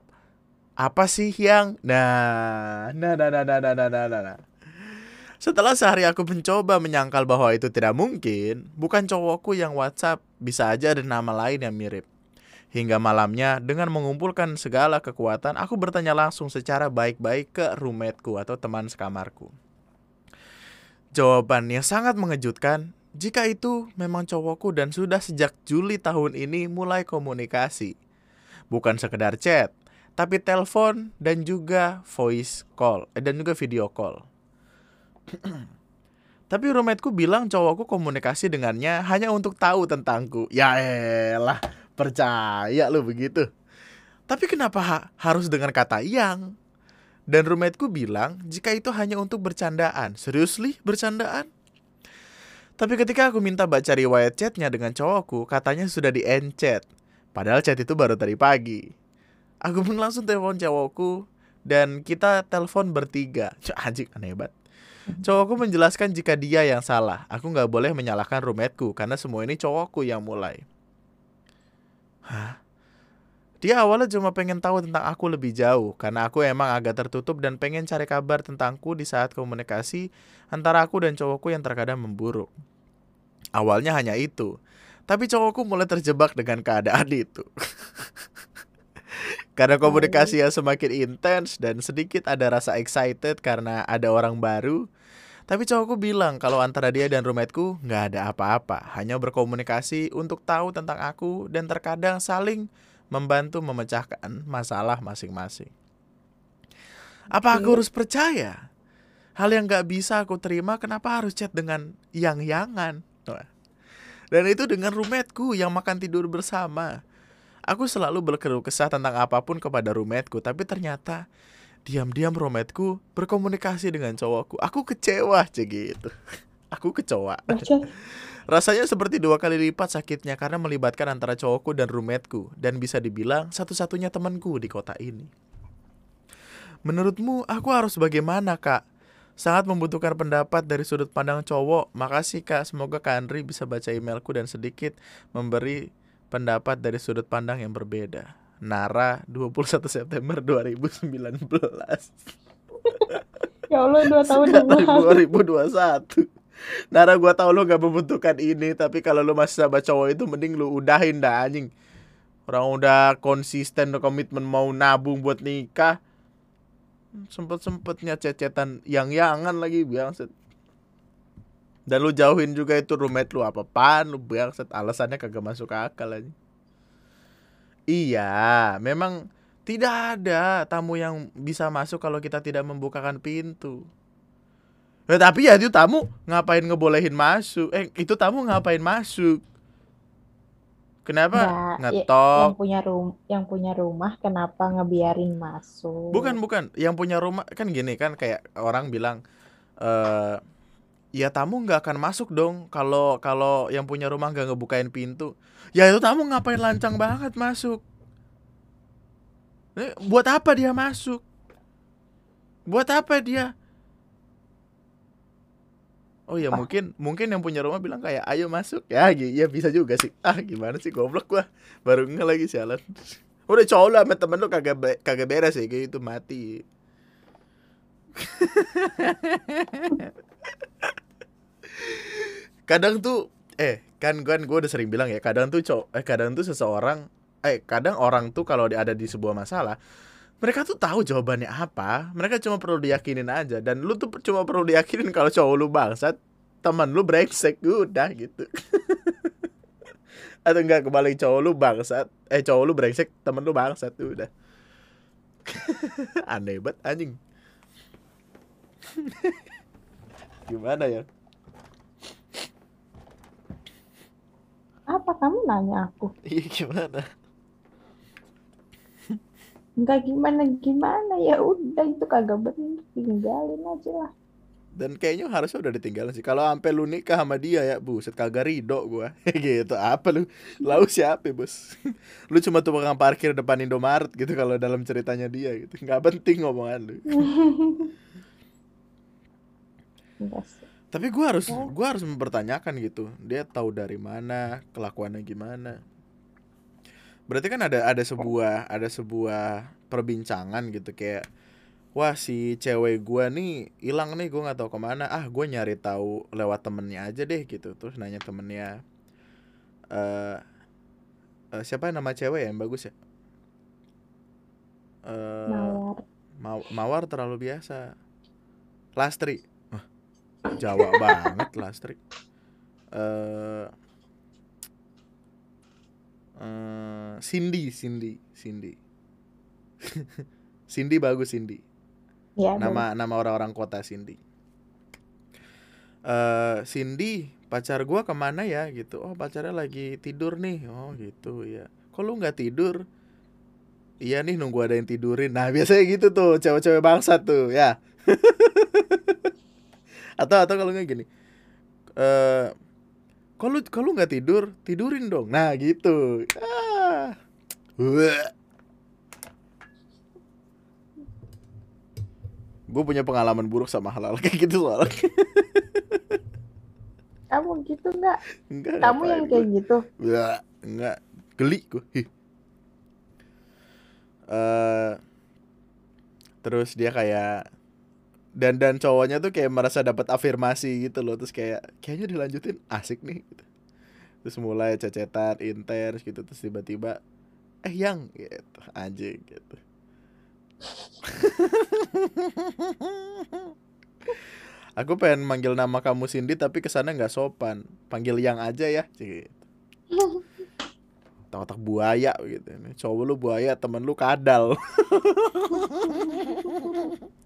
apa sih yang nah nah nah nah nah nah nah nah, nah. Setelah sehari aku mencoba menyangkal bahwa itu tidak mungkin, bukan cowokku yang WhatsApp, bisa aja ada nama lain yang mirip. Hingga malamnya, dengan mengumpulkan segala kekuatan, aku bertanya langsung secara baik-baik ke roommateku atau teman sekamarku. Jawabannya sangat mengejutkan, jika itu memang cowokku dan sudah sejak Juli tahun ini mulai komunikasi. Bukan sekedar chat, tapi telepon dan juga voice call, eh, dan juga video call. Tapi roommateku bilang cowokku komunikasi dengannya hanya untuk tahu tentangku. Ya elah, percaya lu begitu. Tapi kenapa ha- harus dengan kata yang? Dan roommateku bilang jika itu hanya untuk bercandaan. Seriously, bercandaan? Tapi ketika aku minta baca riwayat chatnya dengan cowokku, katanya sudah di end chat. Padahal chat itu baru tadi pagi. Aku pun langsung telepon cowokku dan kita telepon bertiga. Cuk, aneh banget. Cowokku menjelaskan jika dia yang salah. Aku nggak boleh menyalahkan roommateku karena semua ini cowokku yang mulai. Hah? Dia awalnya cuma pengen tahu tentang aku lebih jauh karena aku emang agak tertutup dan pengen cari kabar tentangku di saat komunikasi antara aku dan cowokku yang terkadang memburuk. Awalnya hanya itu, tapi cowokku mulai terjebak dengan keadaan itu. karena komunikasi yang semakin intens dan sedikit ada rasa excited karena ada orang baru. Tapi cowokku bilang kalau antara dia dan roommateku nggak ada apa-apa, hanya berkomunikasi untuk tahu tentang aku dan terkadang saling membantu memecahkan masalah masing-masing. Apa aku harus percaya? hal yang nggak bisa aku terima kenapa harus chat dengan yang-yangan dan itu dengan roommateku yang makan tidur bersama aku selalu berkeluh kesah tentang apa pun kepada roommateku tapi ternyata diam-diam roommateku berkomunikasi dengan cowokku aku kecewa cek gitu aku kecewa. Rasanya seperti dua kali lipat sakitnya karena melibatkan antara cowokku dan roommateku dan bisa dibilang satu-satunya temanku di kota ini. Menurutmu aku harus bagaimana kak? Sangat membutuhkan pendapat dari sudut pandang cowok. Makasih kak, semoga Kak Andri bisa baca emailku dan sedikit memberi pendapat dari sudut pandang yang berbeda. Nara 21 September 2019 Ya Allah dua tahun yang lalu. 2021 Nara gua tahu lu gak membutuhkan ini Tapi kalau lu masih sama cowok itu Mending lu udahin dah anjing. Orang udah konsisten udah komitmen mau nabung buat nikah. Sempet-sempetnya cecetan yang-yangan lagi Bangset Dan lu jauhin juga itu roommate lu Apa-apaan lu bangset Alasannya kagak masuk akal aja Iya memang tidak ada tamu yang bisa masuk kalau kita tidak membukakan pintu. Ya, tapi ya itu tamu ngapain ngebolehin masuk? Eh, itu tamu ngapain masuk? Kenapa Ya, ya, ngetok? yang punya rum yang punya rumah kenapa ngebiarin masuk? Bukan, bukan. Yang punya rumah kan gini kan kayak orang bilang eh ya tamu nggak akan masuk dong kalau kalau yang punya rumah nggak ngebukain pintu. Ya itu tamu ngapain lancang banget masuk? Eh, buat apa dia masuk? Buat apa dia? Oh ya Wah. mungkin mungkin yang punya rumah bilang kayak ayo masuk ya. Ya bisa juga sih. Ah gimana sih goblok gua. Baru nge lagi sialan udah cowok lu sama temen lu kagak be- kagak beres ya kayak itu mati. Kadang tuh eh kan kan gue udah sering bilang ya kadang tuh cowok eh kadang tuh seseorang eh kadang orang tuh kalau ada di sebuah masalah mereka tuh tahu jawabannya apa. Mereka cuma perlu diyakinin aja. Dan lu tuh cuma perlu diyakinin kalau cowok lu bangsat teman lu brengsek udah gitu. Atau enggak kebalik cowok lu bangsat eh cowok lu brengsek temen lu bangsat udah. Aneh banget anjing. Gimana ya? Apa kamu nanya aku? iya gimana Enggak gimana gimana? Ya udah itu kagak bener. Tinggalin aja lah. dan kayaknya harusnya udah ditinggalin sih. Kalau sampai lu nikah sama dia ya buset kagak ridho gua. Gitu apa lu? Lau siapa bos? Lu cuma tukang parkir depan Indomaret gitu kalau dalam ceritanya dia gitu. Nggak penting ngomongan lu. Tapi gua harus Ya. gua harus mempertanyakan gitu. Dia tahu dari mana kelakuannya gimana berarti kan ada ada sebuah ada sebuah perbincangan gitu kayak wah si cewek gua nih hilang nih gua nggak tahu ke mana. Ah gue nyari tahu lewat temennya aja deh gitu. Terus nanya temennya eh eh, siapa nama cewek ya yang bagus ya? Eh Mawar. Maw- mawar terlalu biasa. Lastri. Wah, Jawa banget lastri. Eh eh, Cindy Cindy Cindy. Cindy bagus Cindy. Ya, nama nama orang-orang kota Cindy. Eh Cindy pacar gua ke mana ya gitu. Oh pacarnya lagi tidur nih. Oh gitu ya kok lu nggak tidur? Iya nih nunggu ada yang tidurin. Nah biasanya gitu tuh cewek-cewek bangsat tuh ya. Atau atau kalau nggak gini. Eh kalau kalau nggak tidur tidurin dong nah gitu ah gue punya pengalaman buruk sama hal-hal kayak gitu soalnya Kamu gitu enggak? enggak Kamu yang kayak gitu. Wah, enggak geli gue. Hi. Eh, terus dia kayak dan dan cowoknya tuh kayak merasa dapat afirmasi gitu loh. Terus kayak kayaknya dilanjutin? Asik nih gitu. terus mulai cecetan intens gitu. Terus tiba-tiba eh yang gitu. Anjing gitu. Aku pengen manggil nama kamu Cindy tapi ke sana nggak sopan. Panggil yang aja ya gitu. Otak-otak buaya gitu. Cowok lu buaya temen lu kadal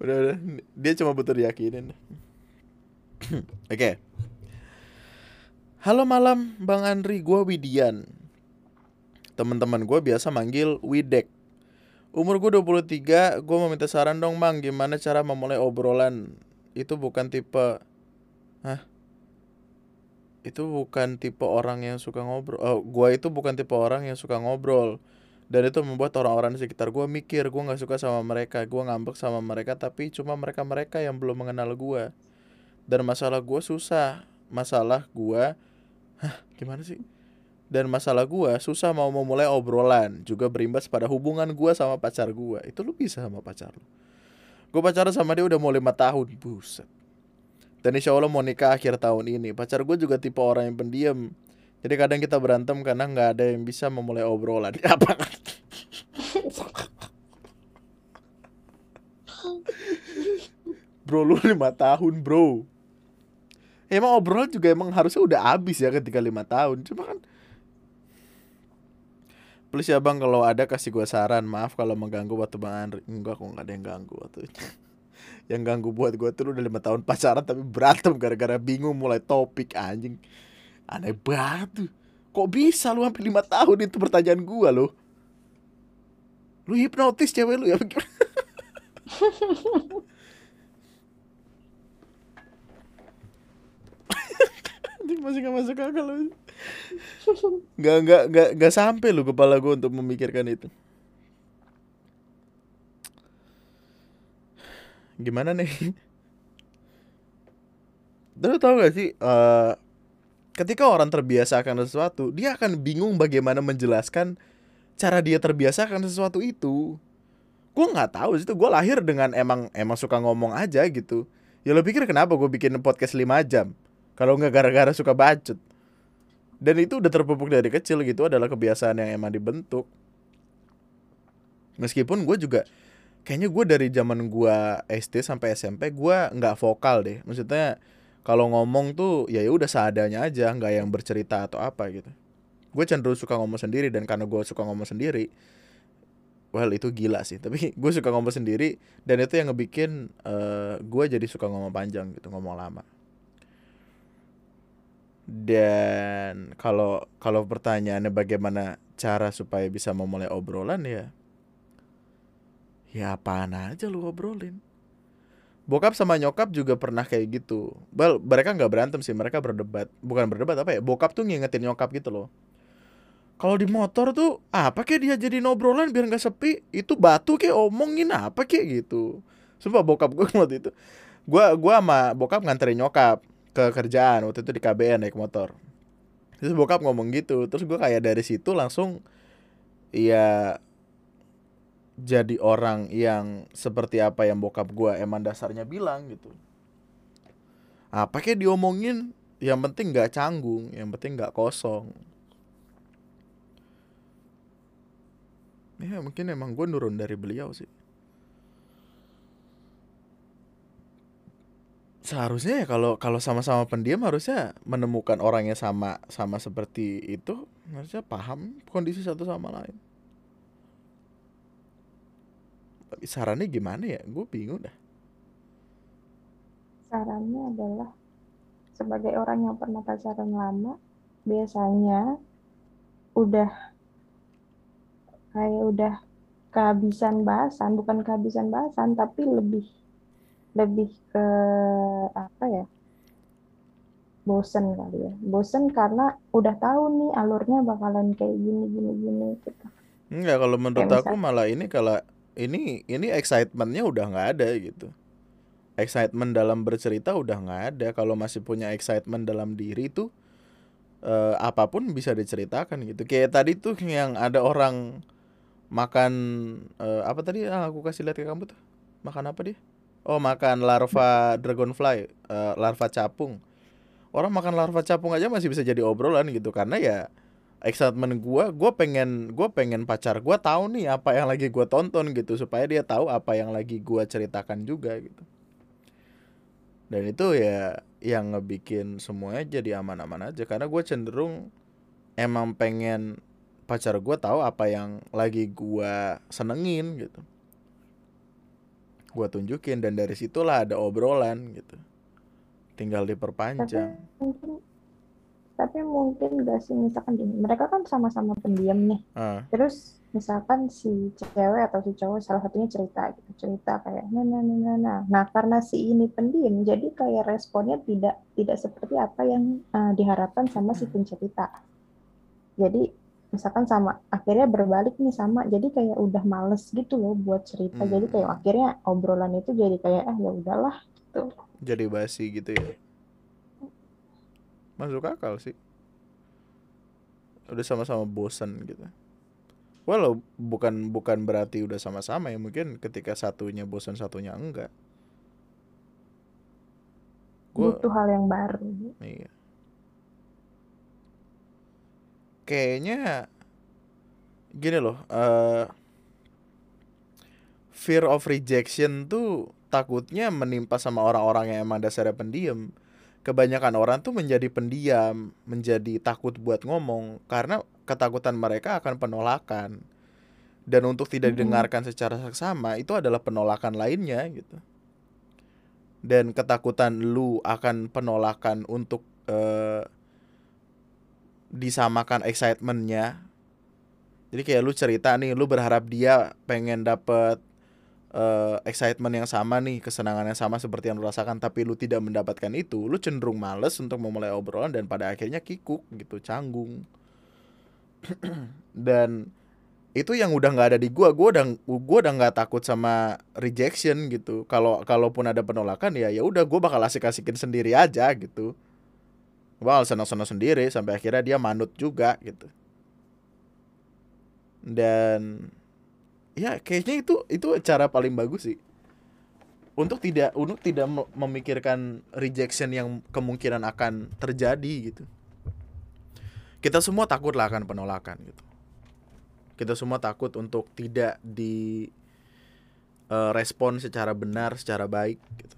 udah udah. Dia cuma butuh diyakinin. Oke. Halo malam bang Andri. Gue Widian. Teman-teman gue biasa manggil Widek. Umur gue 23 gue mau minta saran dong bang gimana cara memulai obrolan? Itu bukan tipe hah? Itu bukan tipe orang yang suka ngobrol. Oh, gue itu bukan tipe orang yang suka ngobrol dan itu membuat orang-orang di sekitar gue mikir gue nggak suka sama mereka gue ngambek sama mereka tapi cuma mereka mereka yang belum mengenal gue dan masalah gue susah masalah gue gimana sih? Dan masalah gue susah mau memulai obrolan juga berimbas pada hubungan gue sama pacar gue itu lu bisa sama pacar lu. Gue pacaran sama dia udah mau lima tahun buset. Dan insya Allah mau nikah akhir tahun ini. Pacar gue juga tipe orang yang pendiam jadi kadang kita berantem karena nggak ada yang bisa memulai obrolan. Apa? bro lu lima tahun bro. Emang obrolan juga emang harusnya udah habis ya ketika lima tahun. Cuma kan Please ya bang kalau ada kasih gue saran Maaf kalau mengganggu waktu bang Andri Enggak kok gak ada yang ganggu waktu itu Yang ganggu buat gue tuh udah lima tahun pacaran Tapi berantem gara-gara bingung mulai topik anjing Aneh banget tuh. Kok bisa lu hampir lima tahun itu pertanyaan gua lo? Lu hipnotis cewek lu ya? masih gak masuk akal lu. Gak, gak, gak, gak sampai lu kepala gue untuk memikirkan itu. Gimana nih? Lu tau gak sih uh, ketika orang terbiasa akan sesuatu, dia akan bingung bagaimana menjelaskan cara dia terbiasa akan sesuatu itu. Gue nggak tahu itu gue lahir dengan emang emang suka ngomong aja gitu. Ya lo pikir kenapa gue bikin podcast 5 jam? Kalau nggak gara-gara suka bacot. Dan itu udah terpupuk dari kecil gitu adalah kebiasaan yang emang dibentuk. Meskipun gue juga kayaknya gue dari zaman gue SD sampai SMP gue nggak vokal deh. Maksudnya kalau ngomong tuh ya udah seadanya aja nggak yang bercerita atau apa gitu. Gue cenderung suka ngomong sendiri dan karena gue suka ngomong sendiri well itu gila sih. Tapi gue suka ngomong sendiri dan itu yang ngebikin uh, gue jadi suka ngomong panjang gitu ngomong lama. Dan kalau kalau pertanyaannya bagaimana cara supaya bisa memulai obrolan ya ya apaan aja lu obrolin bokap sama nyokap juga pernah kayak gitu. Bal, mereka nggak berantem sih, mereka berdebat. Bukan berdebat apa ya? Bokap tuh ngingetin nyokap gitu loh. Kalau di motor tuh apa kayak dia jadi nobrolan biar nggak sepi? Itu batu kayak omongin apa kayak gitu. Sumpah bokap gue waktu itu. Gua gua sama bokap nganterin nyokap ke kerjaan waktu itu di KBN naik motor. Terus bokap ngomong gitu, terus gue kayak dari situ langsung ya jadi orang yang seperti apa yang bokap gue emang dasarnya bilang gitu. Apa kayak diomongin? Yang penting nggak canggung yang penting nggak kosong. Ya mungkin emang gue nurun dari beliau sih. Seharusnya ya kalau kalau sama-sama pendiam harusnya menemukan orang yang sama sama seperti itu harusnya paham kondisi satu sama lain tapi sarannya gimana ya? Gue bingung dah. Sarannya adalah sebagai orang yang pernah pacaran lama biasanya udah kayak udah kehabisan bahasan bukan kehabisan bahasan tapi lebih lebih ke apa ya? Bosen kali ya. Bosen karena udah tahu nih alurnya bakalan kayak gini gini gini gitu. Enggak kalau menurut kayak aku misal, malah ini kalau ini ini excitementnya udah nggak ada gitu. Excitement dalam bercerita udah nggak ada. Kalau masih punya excitement dalam diri tuh uh, apa pun bisa diceritakan gitu. Kayak tadi tuh yang ada orang makan uh, apa tadi yang aku kasih lihat ke kamu tuh? Makan apa dia? Oh makan larva dragonfly uh, larva capung. Orang makan larva capung aja masih bisa jadi obrolan gitu. Karena ya excitement gue gue pengen gue pengen pacar gue tahu nih apa yang lagi gue tonton gitu supaya dia tahu apa yang lagi gue ceritakan juga gitu. Dan itu ya yang ngebikin semuanya jadi aman-aman aja karena gue cenderung emang pengen pacar gue tahu apa yang lagi gue senengin gitu. Gue tunjukin dan dari situlah ada obrolan gitu. Tinggal diperpanjang tapi mungkin gak sih misalkan gini mereka kan sama-sama pendiam nih. Ah. Terus misalkan si cewek atau si cowok salah satunya cerita gitu cerita kayak nah nah nah nah nah. Nah karena si ini pendiam jadi kayak responnya tidak tidak seperti apa yang uh, diharapkan sama si pencerita. Jadi misalkan sama akhirnya berbalik nih sama jadi kayak udah males gitu loh buat cerita. Jadi kayak hmm, akhirnya obrolan itu jadi kayak ah ya udahlah gitu. Jadi basi gitu ya masuk akal sih. Udah sama-sama bosan gitu. Walau bukan bukan berarti udah sama-sama ya mungkin ketika satunya bosan satunya enggak. Gue butuh hal yang baru. Iya. Kayaknya gini loh eh fear of rejection tuh takutnya menimpa sama orang-orang yang emang dasarnya pendiam kebanyakan orang tuh menjadi pendiam menjadi takut buat ngomong karena ketakutan mereka akan penolakan. Dan untuk tidak didengarkan secara seksama itu adalah penolakan lainnya gitu. Dan ketakutan lu akan penolakan untuk eh, disamakan excitementnya. Jadi kayak lu cerita nih lu berharap dia pengen dapet eh, excitement yang sama nih kesenangan yang sama seperti yang lu rasakan tapi lu tidak mendapatkan itu lu cenderung males untuk memulai obrolan dan pada akhirnya kikuk gitu canggung. Dan itu yang udah nggak ada di gua. Gua udah gua udah nggak takut sama rejection gitu. Kalau kalaupun ada penolakan ya ya udah gua bakal asik-asikin sendiri aja gitu. Gua bakal senang-senang sendiri sampai akhirnya dia manut juga gitu. Dan ya kayaknya itu itu cara paling bagus sih. Untuk tidak untuk tidak me- memikirkan rejection yang kemungkinan akan terjadi gitu. Kita semua takut lah akan penolakan gitu. Kita semua takut untuk tidak di eh, respon secara benar secara baik gitu.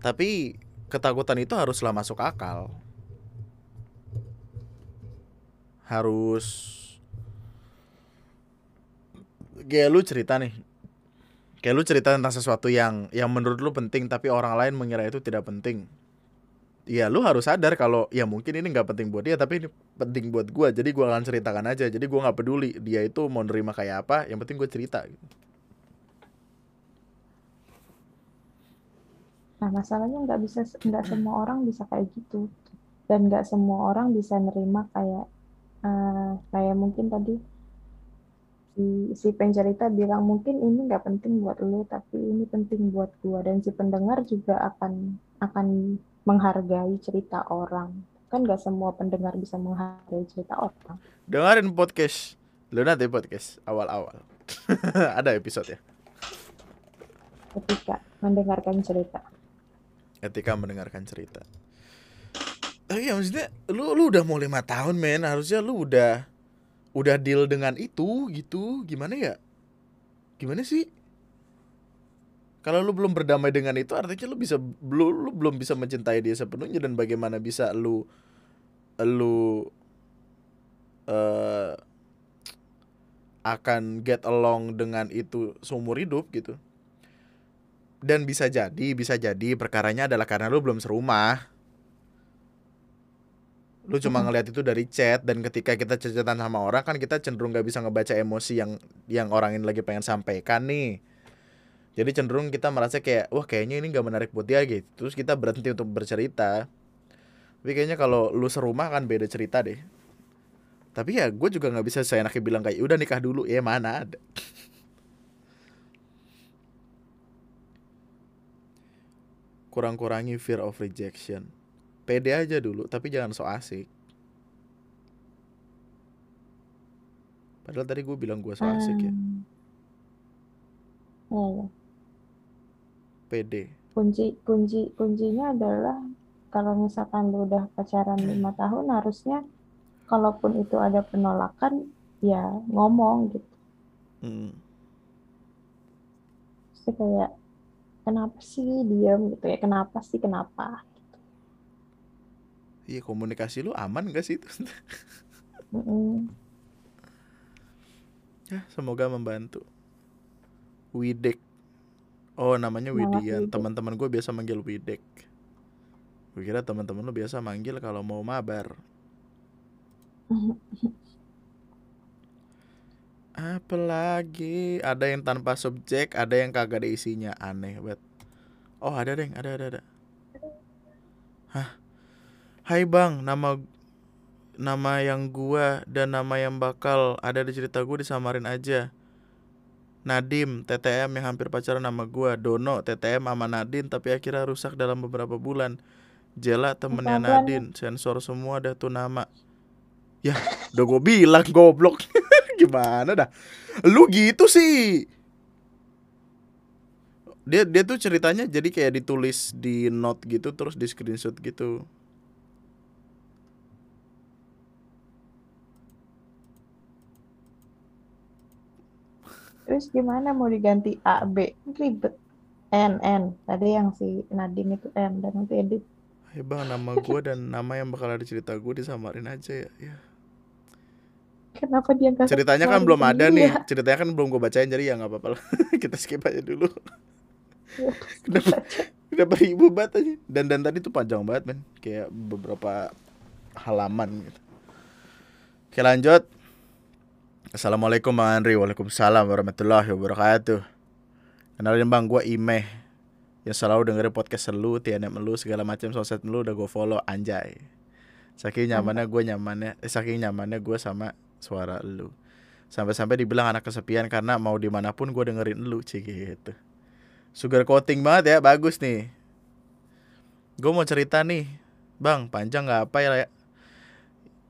Tapi ketakutan itu haruslah masuk akal. Harus kayak lu cerita nih. Kayak lu cerita tentang sesuatu yang yang menurut lu penting tapi orang lain mengira itu tidak penting. Ya lu harus sadar kalau ya mungkin ini nggak penting buat dia tapi ini penting buat gua. Jadi gua akan ceritakan aja. Jadi gua nggak peduli dia itu mau nerima kayak apa yang penting gue cerita. Nah, masalahnya nggak bisa nggak semua orang bisa kayak gitu. Dan nggak semua orang bisa nerima kayak eh, kayak mungkin tadi si si pencerita bilang mungkin ini nggak penting buat lo tapi ini penting buat gua. Dan si pendengar juga akan akan menghargai cerita orang. Kan nggak semua pendengar bisa menghargai cerita orang. Dengerin podcast. Lu nanti podcast awal-awal. Ada episode ya ketika mendengarkan cerita. Ketika mendengarkan cerita. Tapi ya maksudnya lu lu udah mau lima tahun men. Harusnya lu udah udah deal dengan itu gitu gimana ya? Gimana sih? Kalau lu belum berdamai dengan itu artinya lu bisa belum lu belum bisa mencintai dia sepenuhnya dan bagaimana bisa lu lu eh akan get along dengan itu seumur hidup gitu. Dan bisa jadi bisa jadi perkaranya adalah karena lu belum serumah lu cuma Mm-mm. ngeliat itu dari chat dan ketika kita cecetan sama orang kan kita cenderung nggak bisa ngebaca emosi yang yang orang ini lagi pengen sampaikan nih. Jadi cenderung kita merasa kayak wah kayaknya ini nggak menarik buat dia gitu. Terus kita berhenti untuk bercerita. Tapi kayaknya kalau lu serumah kan beda cerita deh. Tapi ya gue juga nggak bisa seenaknya bilang kayak udah nikah dulu. Ya mana ada. Kurang-kurangi fear of rejection pede aja dulu tapi jangan so asik. Padahal tadi gue bilang gue so asik ya. Hmm, ya, ya. pede. Kunci kunci kuncinya adalah kalau misalkan lu udah pacaran lima tahun harusnya kalaupun itu ada penolakan ya ngomong gitu. Mm. Terus kayak kenapa sih diam gitu ya. Kenapa sih? Kenapa iya komunikasi lu aman gak sih itu Mm-mm. ya semoga membantu Widek. Oh, namanya Widian. Teman-teman gue biasa manggil Widek. Gue kira teman-teman lu biasa manggil kalau mau mabar. Apalagi ada yang tanpa subjek, ada yang kagak ada isinya. Aneh banget. Oh, ada deh, ada ada ada. Hah? Hai Bang, nama nama yang gua dan nama yang bakal ada di cerita gua disamarin aja. Nadim, TTM yang hampir pacaran sama gua. Dono, TTM sama Nadine tapi akhirnya rusak dalam beberapa bulan. Jela temennya Nadine, sensor semua dah tuh nama. Ya, udah gue bilang goblok. Gimana dah? Lu gitu sih. Dia dia tuh ceritanya jadi kayak ditulis di note gitu terus di screenshot gitu. Terus gimana mau diganti A B? Ribet. N N. Tadi yang si Nadim itu N dan nanti edit. Hai bang, nama gua dan nama yang bakal ada cerita gue disamarin aja ya. ya. Kenapa dia nggak Ceritanya kan belum ada nih. Ceritanya kan belum gue bacain jadi ya nggak apa-apa lah. Kita skip aja dulu. ya? Kenapa, kenapa ribut banget aja? Dan dan tadi tuh panjang banget men. Kayak beberapa halaman gitu. Oke lanjut. Assalamualaikum Bang Andri. Waalaikumsalam warahmatullahi wabarakatuh. Kenalin bang, gue Imeh yang selalu dengerin podcast lu, TNM lu, segala macam sosmed lu udah gue follow anjay. Saking nyamannya gue nyamannya, eh, saking nyamannya gue sama suara lu. Sampai-sampai dibilang anak kesepian karena mau di mana pun gue dengerin lu, cik gitu. Sugar coating banget ya, bagus nih. Gue mau cerita nih, bang, panjang nggak apa ya?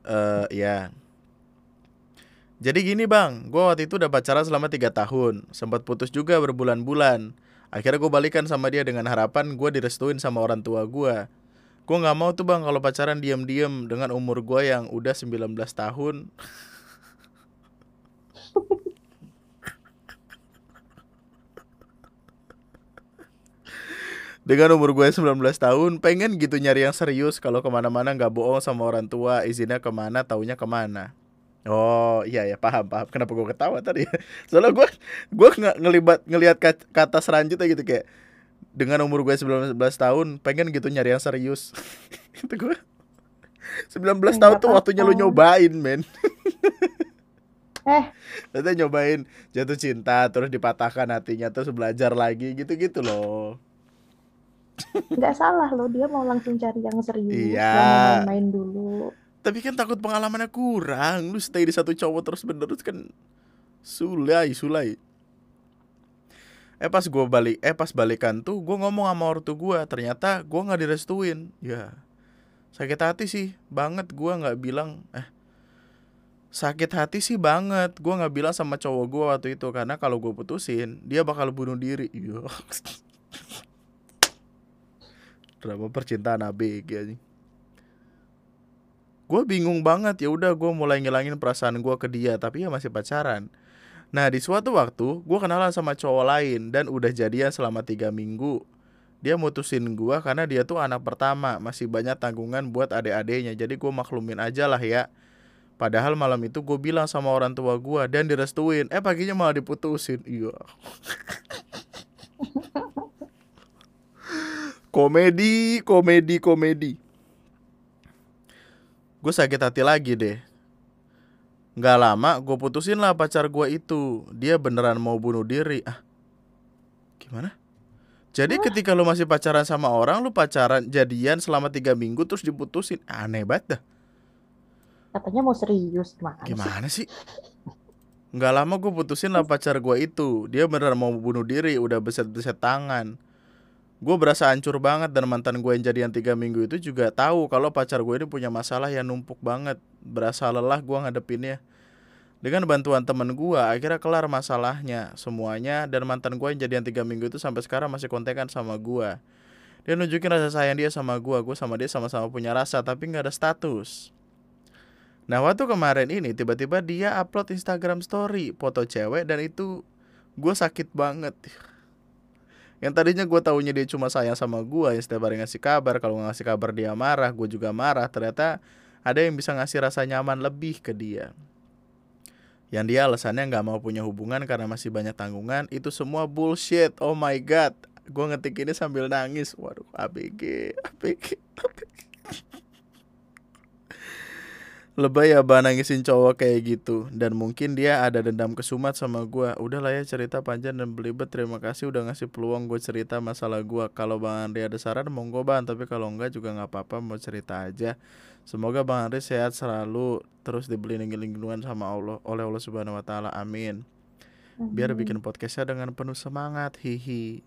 Eh ya. Jadi gini bang, gue waktu itu udah pacaran selama 3 tahun, sempat putus juga berbulan-bulan. Akhirnya gue balikan sama dia dengan harapan gue direstuin sama orang tua gue. Gue nggak mau tuh bang kalau pacaran diam-diam dengan umur gue yang udah 19 tahun. Dengan umur gue 19 tahun, pengen gitu nyari yang serius kalau ke mana-mana nggak bohong sama orang tua, izinnya ke mana, taunya ke mana. Oh iya ya paham paham. Kenapa gue ketawa tadi? Soalnya gue gue nggak ngelibat ngelihat kat- kata selanjutnya gitu kayak dengan umur gue 19 tahun pengen gitu nyari yang serius. Itu gue 19 Ya, tahun nggak tuh waktunya lu nyobain men. Eh, Ternyata nyobain jatuh cinta terus dipatahkan hatinya terus belajar lagi gitu-gitu loh. Nggak salah loh dia mau langsung cari yang serius, Iya. main-main dulu. Tapi kan takut pengalamannya kurang. Lu stay di satu cowok terus menerus kan sulai, sulai. Eh pas gua balik, eh pas balikan tuh gua ngomong sama ortu gua, ternyata gua nggak direstuin. Ya. Sakit hati sih banget gua nggak bilang eh sakit hati sih banget gua nggak bilang sama cowok gua waktu itu karena kalau gua putusin dia bakal bunuh diri drama percintaan ABG anjing gue bingung banget ya udah gue mulai ngilangin perasaan gue ke dia tapi ya masih pacaran. Nah di suatu waktu gue kenalan sama cowok lain dan udah jadian selama tiga minggu. Dia mutusin gue karena dia tuh anak pertama masih banyak tanggungan buat adik-adiknya jadi gue maklumin aja lah ya. Padahal malam itu gue bilang sama orang tua gue dan direstuin eh paginya malah diputusin. Iya. Komedi komedi komedi gue sakit hati lagi deh. Nggak lama gue putusin lah pacar gue itu. Dia beneran mau bunuh diri. Ah gimana? Jadi ketika lu masih pacaran sama orang lu pacaran jadian selama tiga minggu terus diputusin. Aneh banget dah. Katanya mau serius gimana? sih? gimana sih? Nggak lama gue putusin lah pacar gue itu. Dia beneran mau bunuh diri udah beset-beset tangan gue berasa hancur banget dan mantan gue yang jadian tiga minggu itu juga tahu kalau pacar gue ini punya masalah yang numpuk banget. Berasa lelah gue ngadepinnya. Dengan bantuan temen gue akhirnya kelar masalahnya semuanya dan mantan gue yang jadian tiga minggu itu sampai sekarang masih kontekan sama gue dia nunjukin rasa sayang dia sama gue gue sama dia sama-sama punya rasa tapi nggak ada status. Nah waktu kemarin ini tiba-tiba dia upload Instagram story foto cewek dan itu gue sakit banget. Yang tadinya gue taunya dia cuma sayang sama gue yang setiap hari ngasih kabar kalau ngasih kabar dia marah gue juga marah ternyata ada yang bisa ngasih rasa nyaman lebih ke dia. yang dia alasannya nggak mau punya hubungan karena masih banyak tanggungan itu semua bullshit. Oh my god. Gue ngetik ini sambil nangis. Waduh ABG ABG ABG lebay ya bah nangisin cowok kayak gitu. Dan mungkin dia ada dendam kesumat sama gue udahlah ya cerita panjang dan belibet. Terima kasih udah ngasih peluang gue cerita masalah gue kalau bang Andri ada saran monggo bang. Tapi kalau enggak juga nggak apa-apa mau cerita aja. Semoga bang Andri sehat selalu terus dibeli lingkungan sama Allah oleh Allah subhanahu wa taala. Amin. Biar bikin podcastnya dengan penuh semangat. Hihi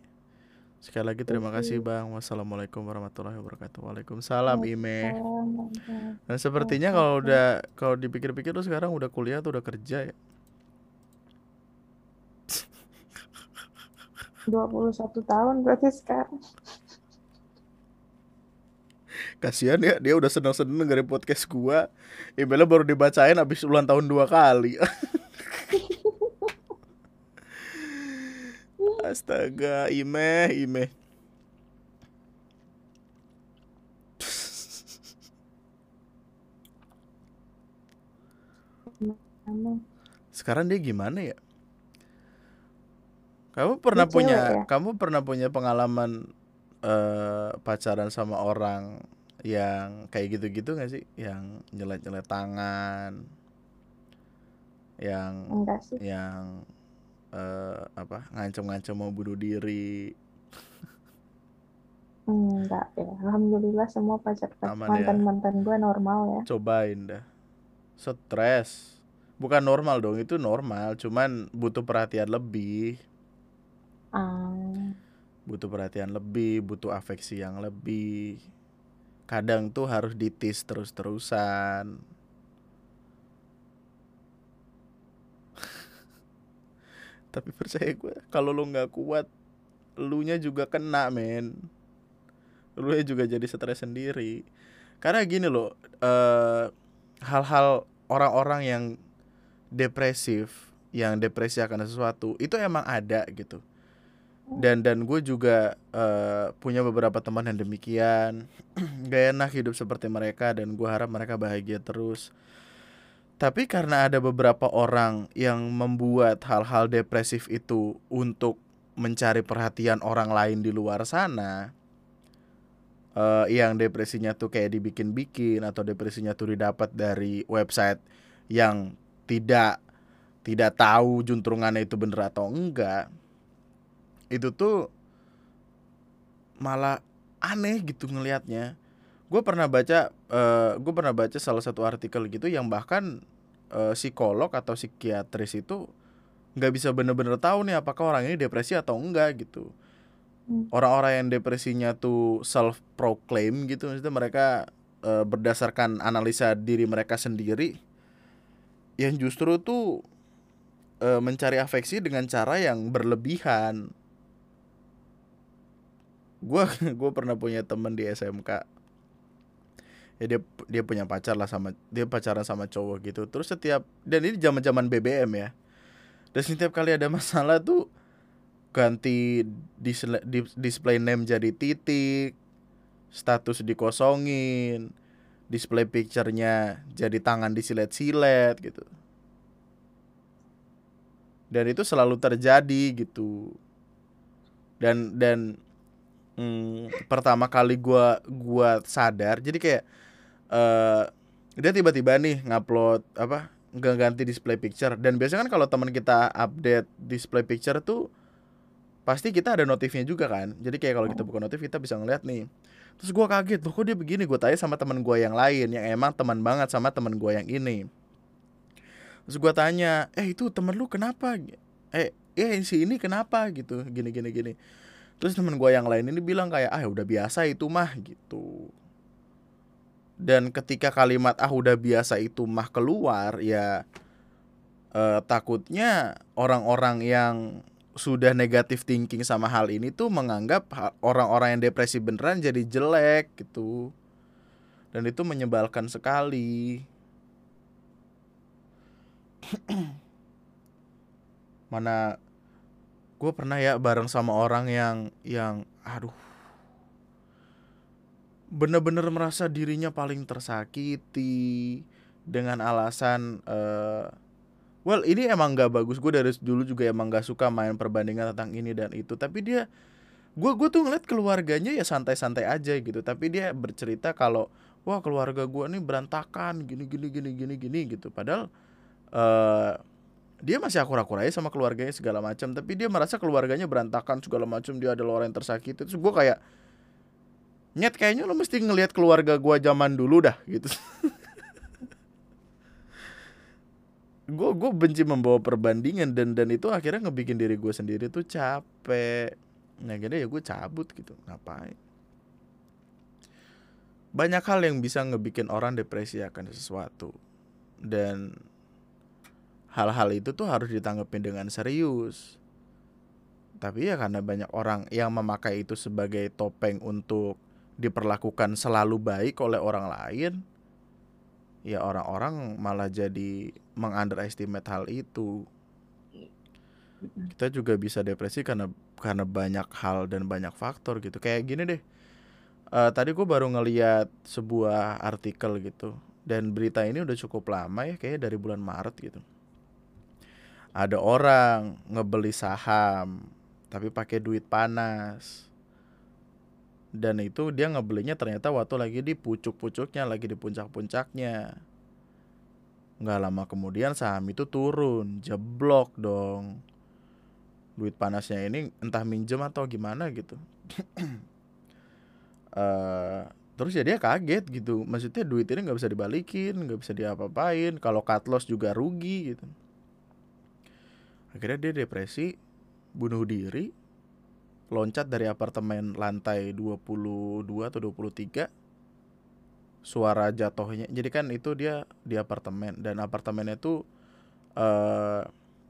Sekali lagi terima kasih Bang. Wassalamualaikum warahmatullahi wabarakatuh. Waalaikumsalam Ime. Dan sepertinya kalau udah kalau dipikir-pikir tuh sekarang udah kuliah tuh udah kerja ya. 21 tahun berarti sekarang. Kasihan ya, dia udah seneng-seneng dengerin podcast gua. Emailnya baru dibacain habis ulang tahun dua kali. Astaga, Ime, Ime. Sekarang dia gimana ya? Kamu pernah Dia punya ya? kamu pernah punya pengalaman eh pacaran sama orang yang kayak gitu-gitu gak sih? Yang nyelet-nyelet tangan, yang Enggak sih. yang eh apa ngancem-ngancem mau bunuh diri Enggak ya. Alhamdulillah semua pacar Aman ya. mantan-mantan gue normal ya. cobain dah stres bukan normal dong itu normal cuman butuh perhatian lebih Ah, butuh perhatian lebih butuh afeksi yang lebih kadang tuh harus ditis terus-terusan tapi percaya gue kalau lu nggak kuat elunya juga kena men. Elunya juga jadi stres sendiri. Karena gini loh eh, hal-hal orang-orang yang depresif yang depresi akan sesuatu itu emang ada gitu. Dan dan gue juga eh, punya beberapa teman yang demikian. Gak enak hidup seperti mereka dan gue harap mereka bahagia terus tapi karena ada beberapa orang yang membuat hal-hal depresif itu untuk mencari perhatian orang lain di luar sana eh, yang depresinya tuh kayak dibikin-bikin atau depresinya tuh didapat dari website yang tidak tidak tahu juntrungannya itu bener atau enggak itu tuh malah aneh gitu ngelihatnya gue pernah baca eh gue pernah baca salah satu artikel gitu yang bahkan eh, psikolog atau psikiatris itu nggak bisa bener-bener tahu nih apakah orang ini depresi atau enggak gitu. Hmm. orang-orang yang depresinya tuh self proclaim gitu maksudnya mereka eh, berdasarkan analisa diri mereka sendiri yang justru tuh eh, mencari afeksi dengan cara yang berlebihan. Gue gue pernah punya temen di SMK ya dia dia punya pacar lah sama dia pacaran sama cowok gitu. Terus setiap dan ini zaman zaman BBM ya. Dan setiap kali ada masalah tuh ganti disle- di- display name jadi titik status dikosongin display picture-nya jadi tangan disilet-silet gitu. Dan itu selalu terjadi gitu. Dan dan mm, pertama kali gua gua sadar jadi kayak eh dia tiba-tiba nih ngupload apa nggak ganti display picture. Dan biasanya kan kalau teman kita update display picture tuh pasti kita ada notifnya juga kan. Jadi kayak kalau kita buka notif kita bisa ngeliat nih. Terus gua kaget loh kok dia begini? Gue tanya sama teman gua yang lain yang emang teman banget sama teman gua yang ini. Terus gua tanya eh itu temen lu kenapa? Eh eh si ini kenapa? Gitu gini gini gini terus temen gua yang lain ini bilang kayak ah udah biasa itu mah gitu. Dan ketika kalimat ah udah biasa itu mah keluar ya eh, takutnya orang-orang yang sudah negatif thinking sama hal ini tuh menganggap orang-orang yang depresi beneran jadi jelek gitu. Dan itu menyebalkan sekali. Mana gue pernah ya bareng sama orang yang yang aduh. Bener-bener merasa dirinya paling tersakiti dengan alasan eh, well ini emang nggak bagus. Gue dari dulu juga emang nggak suka main perbandingan tentang ini dan itu. Tapi dia gue gue tuh ngeliat keluarganya ya santai-santai aja gitu. Tapi dia bercerita kalau wah keluarga gue nih berantakan gini gini gini gini gini gitu. Padahal uh, dia masih akur-akur aja sama keluarganya segala macam tapi dia merasa keluarganya berantakan segala macam dia adalah orang yang tersakiti. Terus gue kayak nyet kayaknya lo mesti ngelihat keluarga gue zaman dulu dah gitu. Gue gue benci membawa perbandingan dan dan itu akhirnya ngebikin diri gue sendiri tuh capek. Nah gini ya gue cabut gitu ngapain? Banyak hal yang bisa ngebikin orang depresi akan sesuatu. Dan hal-hal itu tuh harus ditanggapin dengan serius. Tapi ya karena banyak orang yang memakai itu sebagai topeng untuk diperlakukan selalu baik oleh orang lain ya orang-orang malah jadi mengunderestimate hal itu. Kita juga bisa depresi karena karena banyak hal dan banyak faktor gitu. Kayak gini deh uh, tadi gue baru ngeliat sebuah artikel gitu dan berita ini udah cukup lama ya kayaknya dari bulan Maret gitu ada orang ngebeli saham tapi pakai duit panas. Dan itu dia ngebelinya ternyata waktu lagi di pucuk-pucuknya lagi di puncak-puncaknya. Nggak lama kemudian saham itu turun jeblok dong. Duit panasnya ini entah minjem atau gimana gitu. Uh, terus ya dia kaget gitu. Maksudnya duit ini nggak bisa dibalikin nggak bisa diapa-apain. Kalau cut loss juga rugi gitu akhirnya dia depresi bunuh diri loncat dari apartemen lantai 22 atau 23 suara jatuhnya jadi kan itu dia di apartemen dan apartemennya itu uh,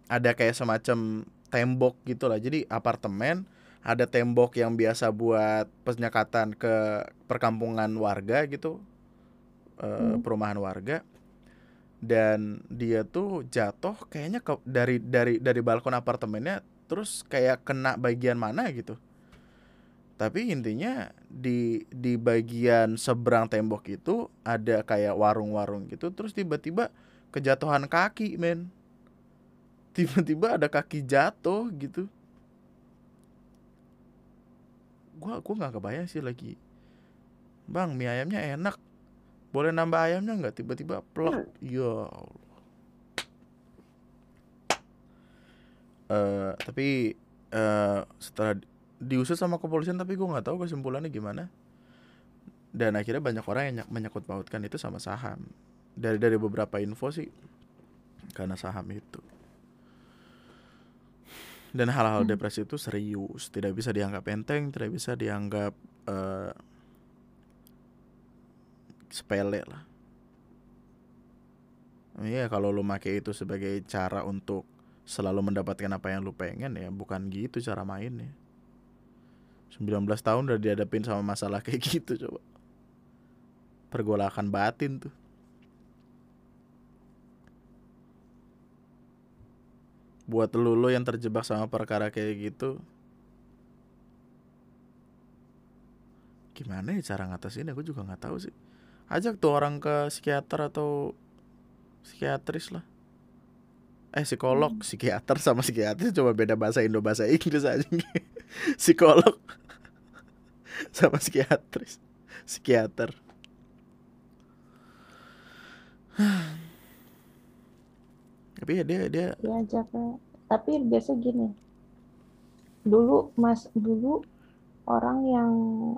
ada kayak semacam tembok gitu lah jadi apartemen ada tembok yang biasa buat penyekatan ke perkampungan warga gitu uh, hmm. perumahan warga dan dia tuh jatuh kayaknya ke, dari dari dari balkon apartemennya terus kayak kena bagian mana gitu. Tapi intinya di di bagian seberang tembok itu ada kayak warung-warung gitu terus tiba-tiba kejatuhan kaki men. Tiba-tiba ada kaki jatuh gitu. Gua gua nggak kebayang sih lagi. Bang mie ayamnya enak boleh nambah ayamnya nggak? Tiba-tiba plok ya Allah. Uh, tapi uh, setelah diusut sama kepolisian tapi gue nggak tahu kesimpulannya gimana. Dan akhirnya banyak orang yang menyangkut pautkan itu sama saham. Dari dari beberapa info sih karena saham itu. Dan hal-hal hmm. depresi itu serius tidak bisa dianggap enteng tidak bisa dianggap uh, sepele lah. Iya kalau lo make itu sebagai cara untuk selalu mendapatkan apa yang lu pengen ya bukan gitu cara mainnya. 19 tahun udah dihadapin sama masalah kayak gitu coba. Pergolakan batin tuh. Buat lu, lu yang terjebak sama perkara kayak gitu gimana ya cara ngatasin aku juga nggak tahu sih ajak tuh orang ke psikiater atau psikiatris lah. Eh psikolog hmm. psikiater sama psikiatris coba beda bahasa Indo bahasa Inggris aja. Psikolog sama psikiatris. Psikiater. Tapi ya dia dia diajak tapi biasa gini. Dulu mas dulu orang yang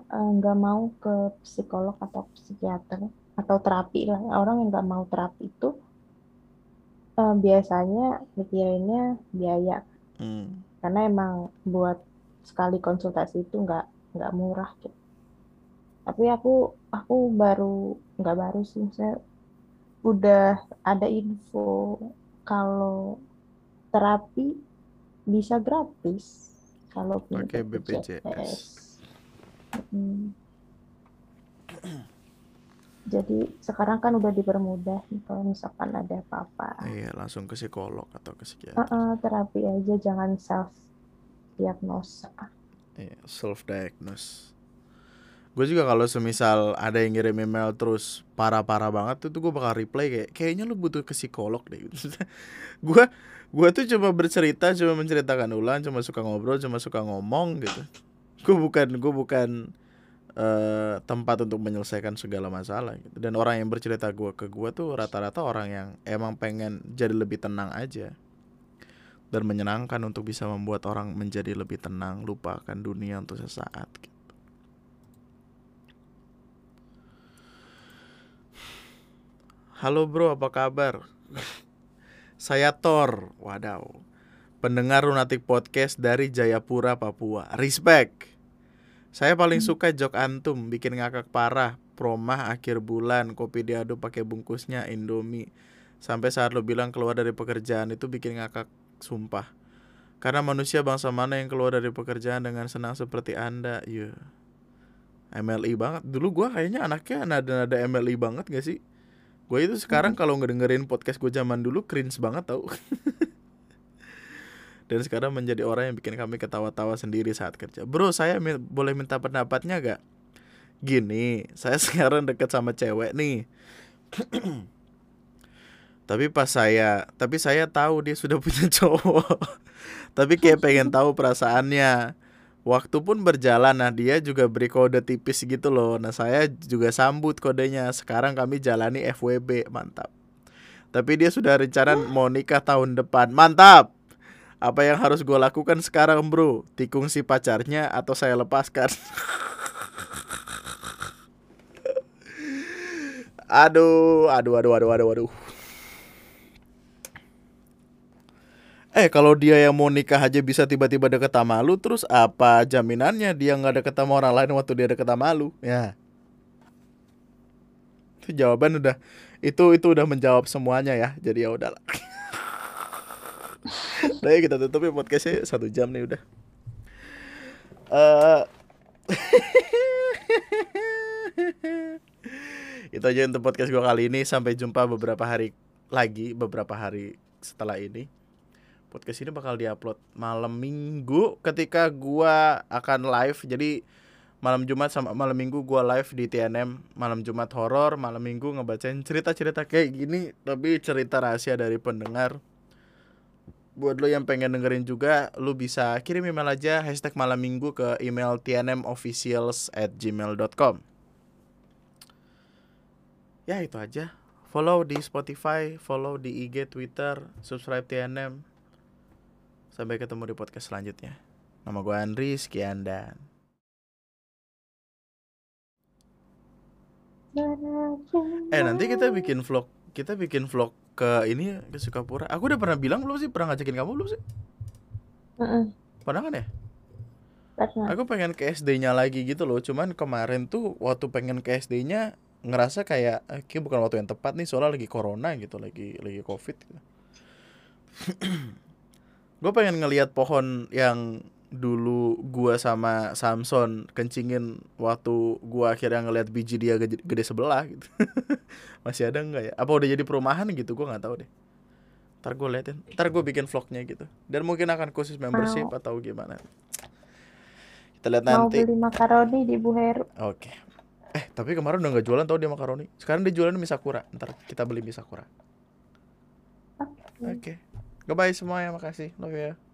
eh, nggak uh, mau ke psikolog atau psikiater atau terapi lah. Orang yang nggak mau terapi itu uh, biasanya mikirinnya biaya. Hmm. karena emang buat sekali konsultasi itu nggak nggak murah gitu tapi aku aku baru nggak baru sih saya udah ada info kalau terapi bisa gratis kalau pakai BPJS. Hmm jadi sekarang kan udah dipermudah kalau misalkan ada apa-apa. Iya langsung ke psikolog atau ke psikiater. Uh -uh, terapi aja jangan self diagnosa iya self diagnose gue juga kalau semisal ada yang ngirim email terus parah-parah banget tuh gue bakal reply kayak kayaknya lu butuh ke psikolog deh gue gue tuh cuma bercerita cuma menceritakan ulang cuma suka ngobrol cuma suka ngomong gitu gue bukan gue bukan uh, tempat untuk menyelesaikan segala masalah gitu. dan orang yang bercerita gue ke gue tuh rata-rata orang yang emang pengen jadi lebih tenang aja dan menyenangkan untuk bisa membuat orang menjadi lebih tenang lupakan dunia untuk sesaat gitu. Halo bro, apa kabar? Saya Thor, wadaw. Pendengar Lunatic Podcast dari Jayapura, Papua. Respect. Saya paling hmm. suka jok antum, bikin ngakak parah. Promah akhir bulan, kopi diaduk pakai bungkusnya Indomie. Sampai saat lo bilang keluar dari pekerjaan itu bikin ngakak sumpah. Karena manusia bangsa mana yang keluar dari pekerjaan dengan senang seperti anda? Iya. Yeah. MLI banget. Dulu gua kayaknya anaknya nada-nada MLI banget gak sih? Gue itu sekarang kalau ngedengerin podcast gue zaman dulu cringe banget tau. Dan sekarang menjadi orang yang bikin kami ketawa-tawa sendiri saat kerja. Bro saya mi boleh minta pendapatnya gak? Gini saya sekarang deket sama cewek nih. Tapi pas saya Tapi saya tahu dia sudah punya cowok. Tapi kayak pengen tahu perasaannya Waktu pun berjalan, nah dia juga beri kode tipis gitu loh. Nah saya juga sambut kodenya. Sekarang kami jalani FWB, mantap. Tapi dia sudah rencana mau nikah tahun depan, mantap. Apa yang harus gue lakukan sekarang bro? Tikung si pacarnya atau saya lepaskan? aduh, aduh, aduh, aduh, aduh, aduh. Eh kalau dia yang mau nikah aja bisa tiba-tiba deket sama lu Terus apa jaminannya dia nggak deket sama orang lain waktu dia deket sama lu? Ya. Itu jawaban udah Itu itu udah menjawab semuanya ya Jadi ya udahlah. Udah ya kita tutup ya podcastnya Satu jam nih udah. Uh... Itu aja untuk podcast gue kali ini Sampai jumpa beberapa hari lagi Beberapa hari setelah ini podcast ini bakal diupload malam minggu ketika gua akan live. Jadi malam Jumat sama malam Minggu gua live di TNM malam Jumat horor malam Minggu ngebacain cerita-cerita kayak gini tapi cerita rahasia dari pendengar. Buat lo yang pengen dengerin juga lo bisa kirim email aja hashtag malam minggu ke email tnmofficials at gmail.com ya itu aja. Follow di Spotify follow di IG Twitter subscribe TNM Sampai ketemu di podcast selanjutnya. Nama gue Andri, sekian dan... Eh nanti kita bikin vlog Kita bikin vlog ke ini ke Sukapura Aku udah pernah bilang belum sih? Pernah ngajakin kamu belum sih? Uh -uh. Pernah kan ya? Pernah. Aku pengen ke SD-nya lagi gitu loh Cuman kemarin tuh waktu pengen ke SD-nya Ngerasa kayak eh, Kayak bukan waktu yang tepat nih Soalnya lagi corona gitu Lagi lagi covid gitu. gue pengen ngelihat pohon yang dulu gua sama Samson kencingin waktu gua akhirnya ngelihat biji dia gede, gede sebelah gitu. Masih ada nggak ya? Apa udah jadi perumahan gitu? Gua nggak tahu deh. Ntar gue liatin. Ntar gue bikin vlognya gitu. Dan mungkin akan khusus membership Mau. atau gimana. Kita lihat nanti. Mau beli makaroni di Bu Heru. Oke. Okay. Eh, tapi kemarin udah nggak jualan tau dia makaroni. Sekarang dia jualan Misakura. Ntar kita beli Misakura. Oke. Okay. okay. Goodbye semuanya, makasih. Love you.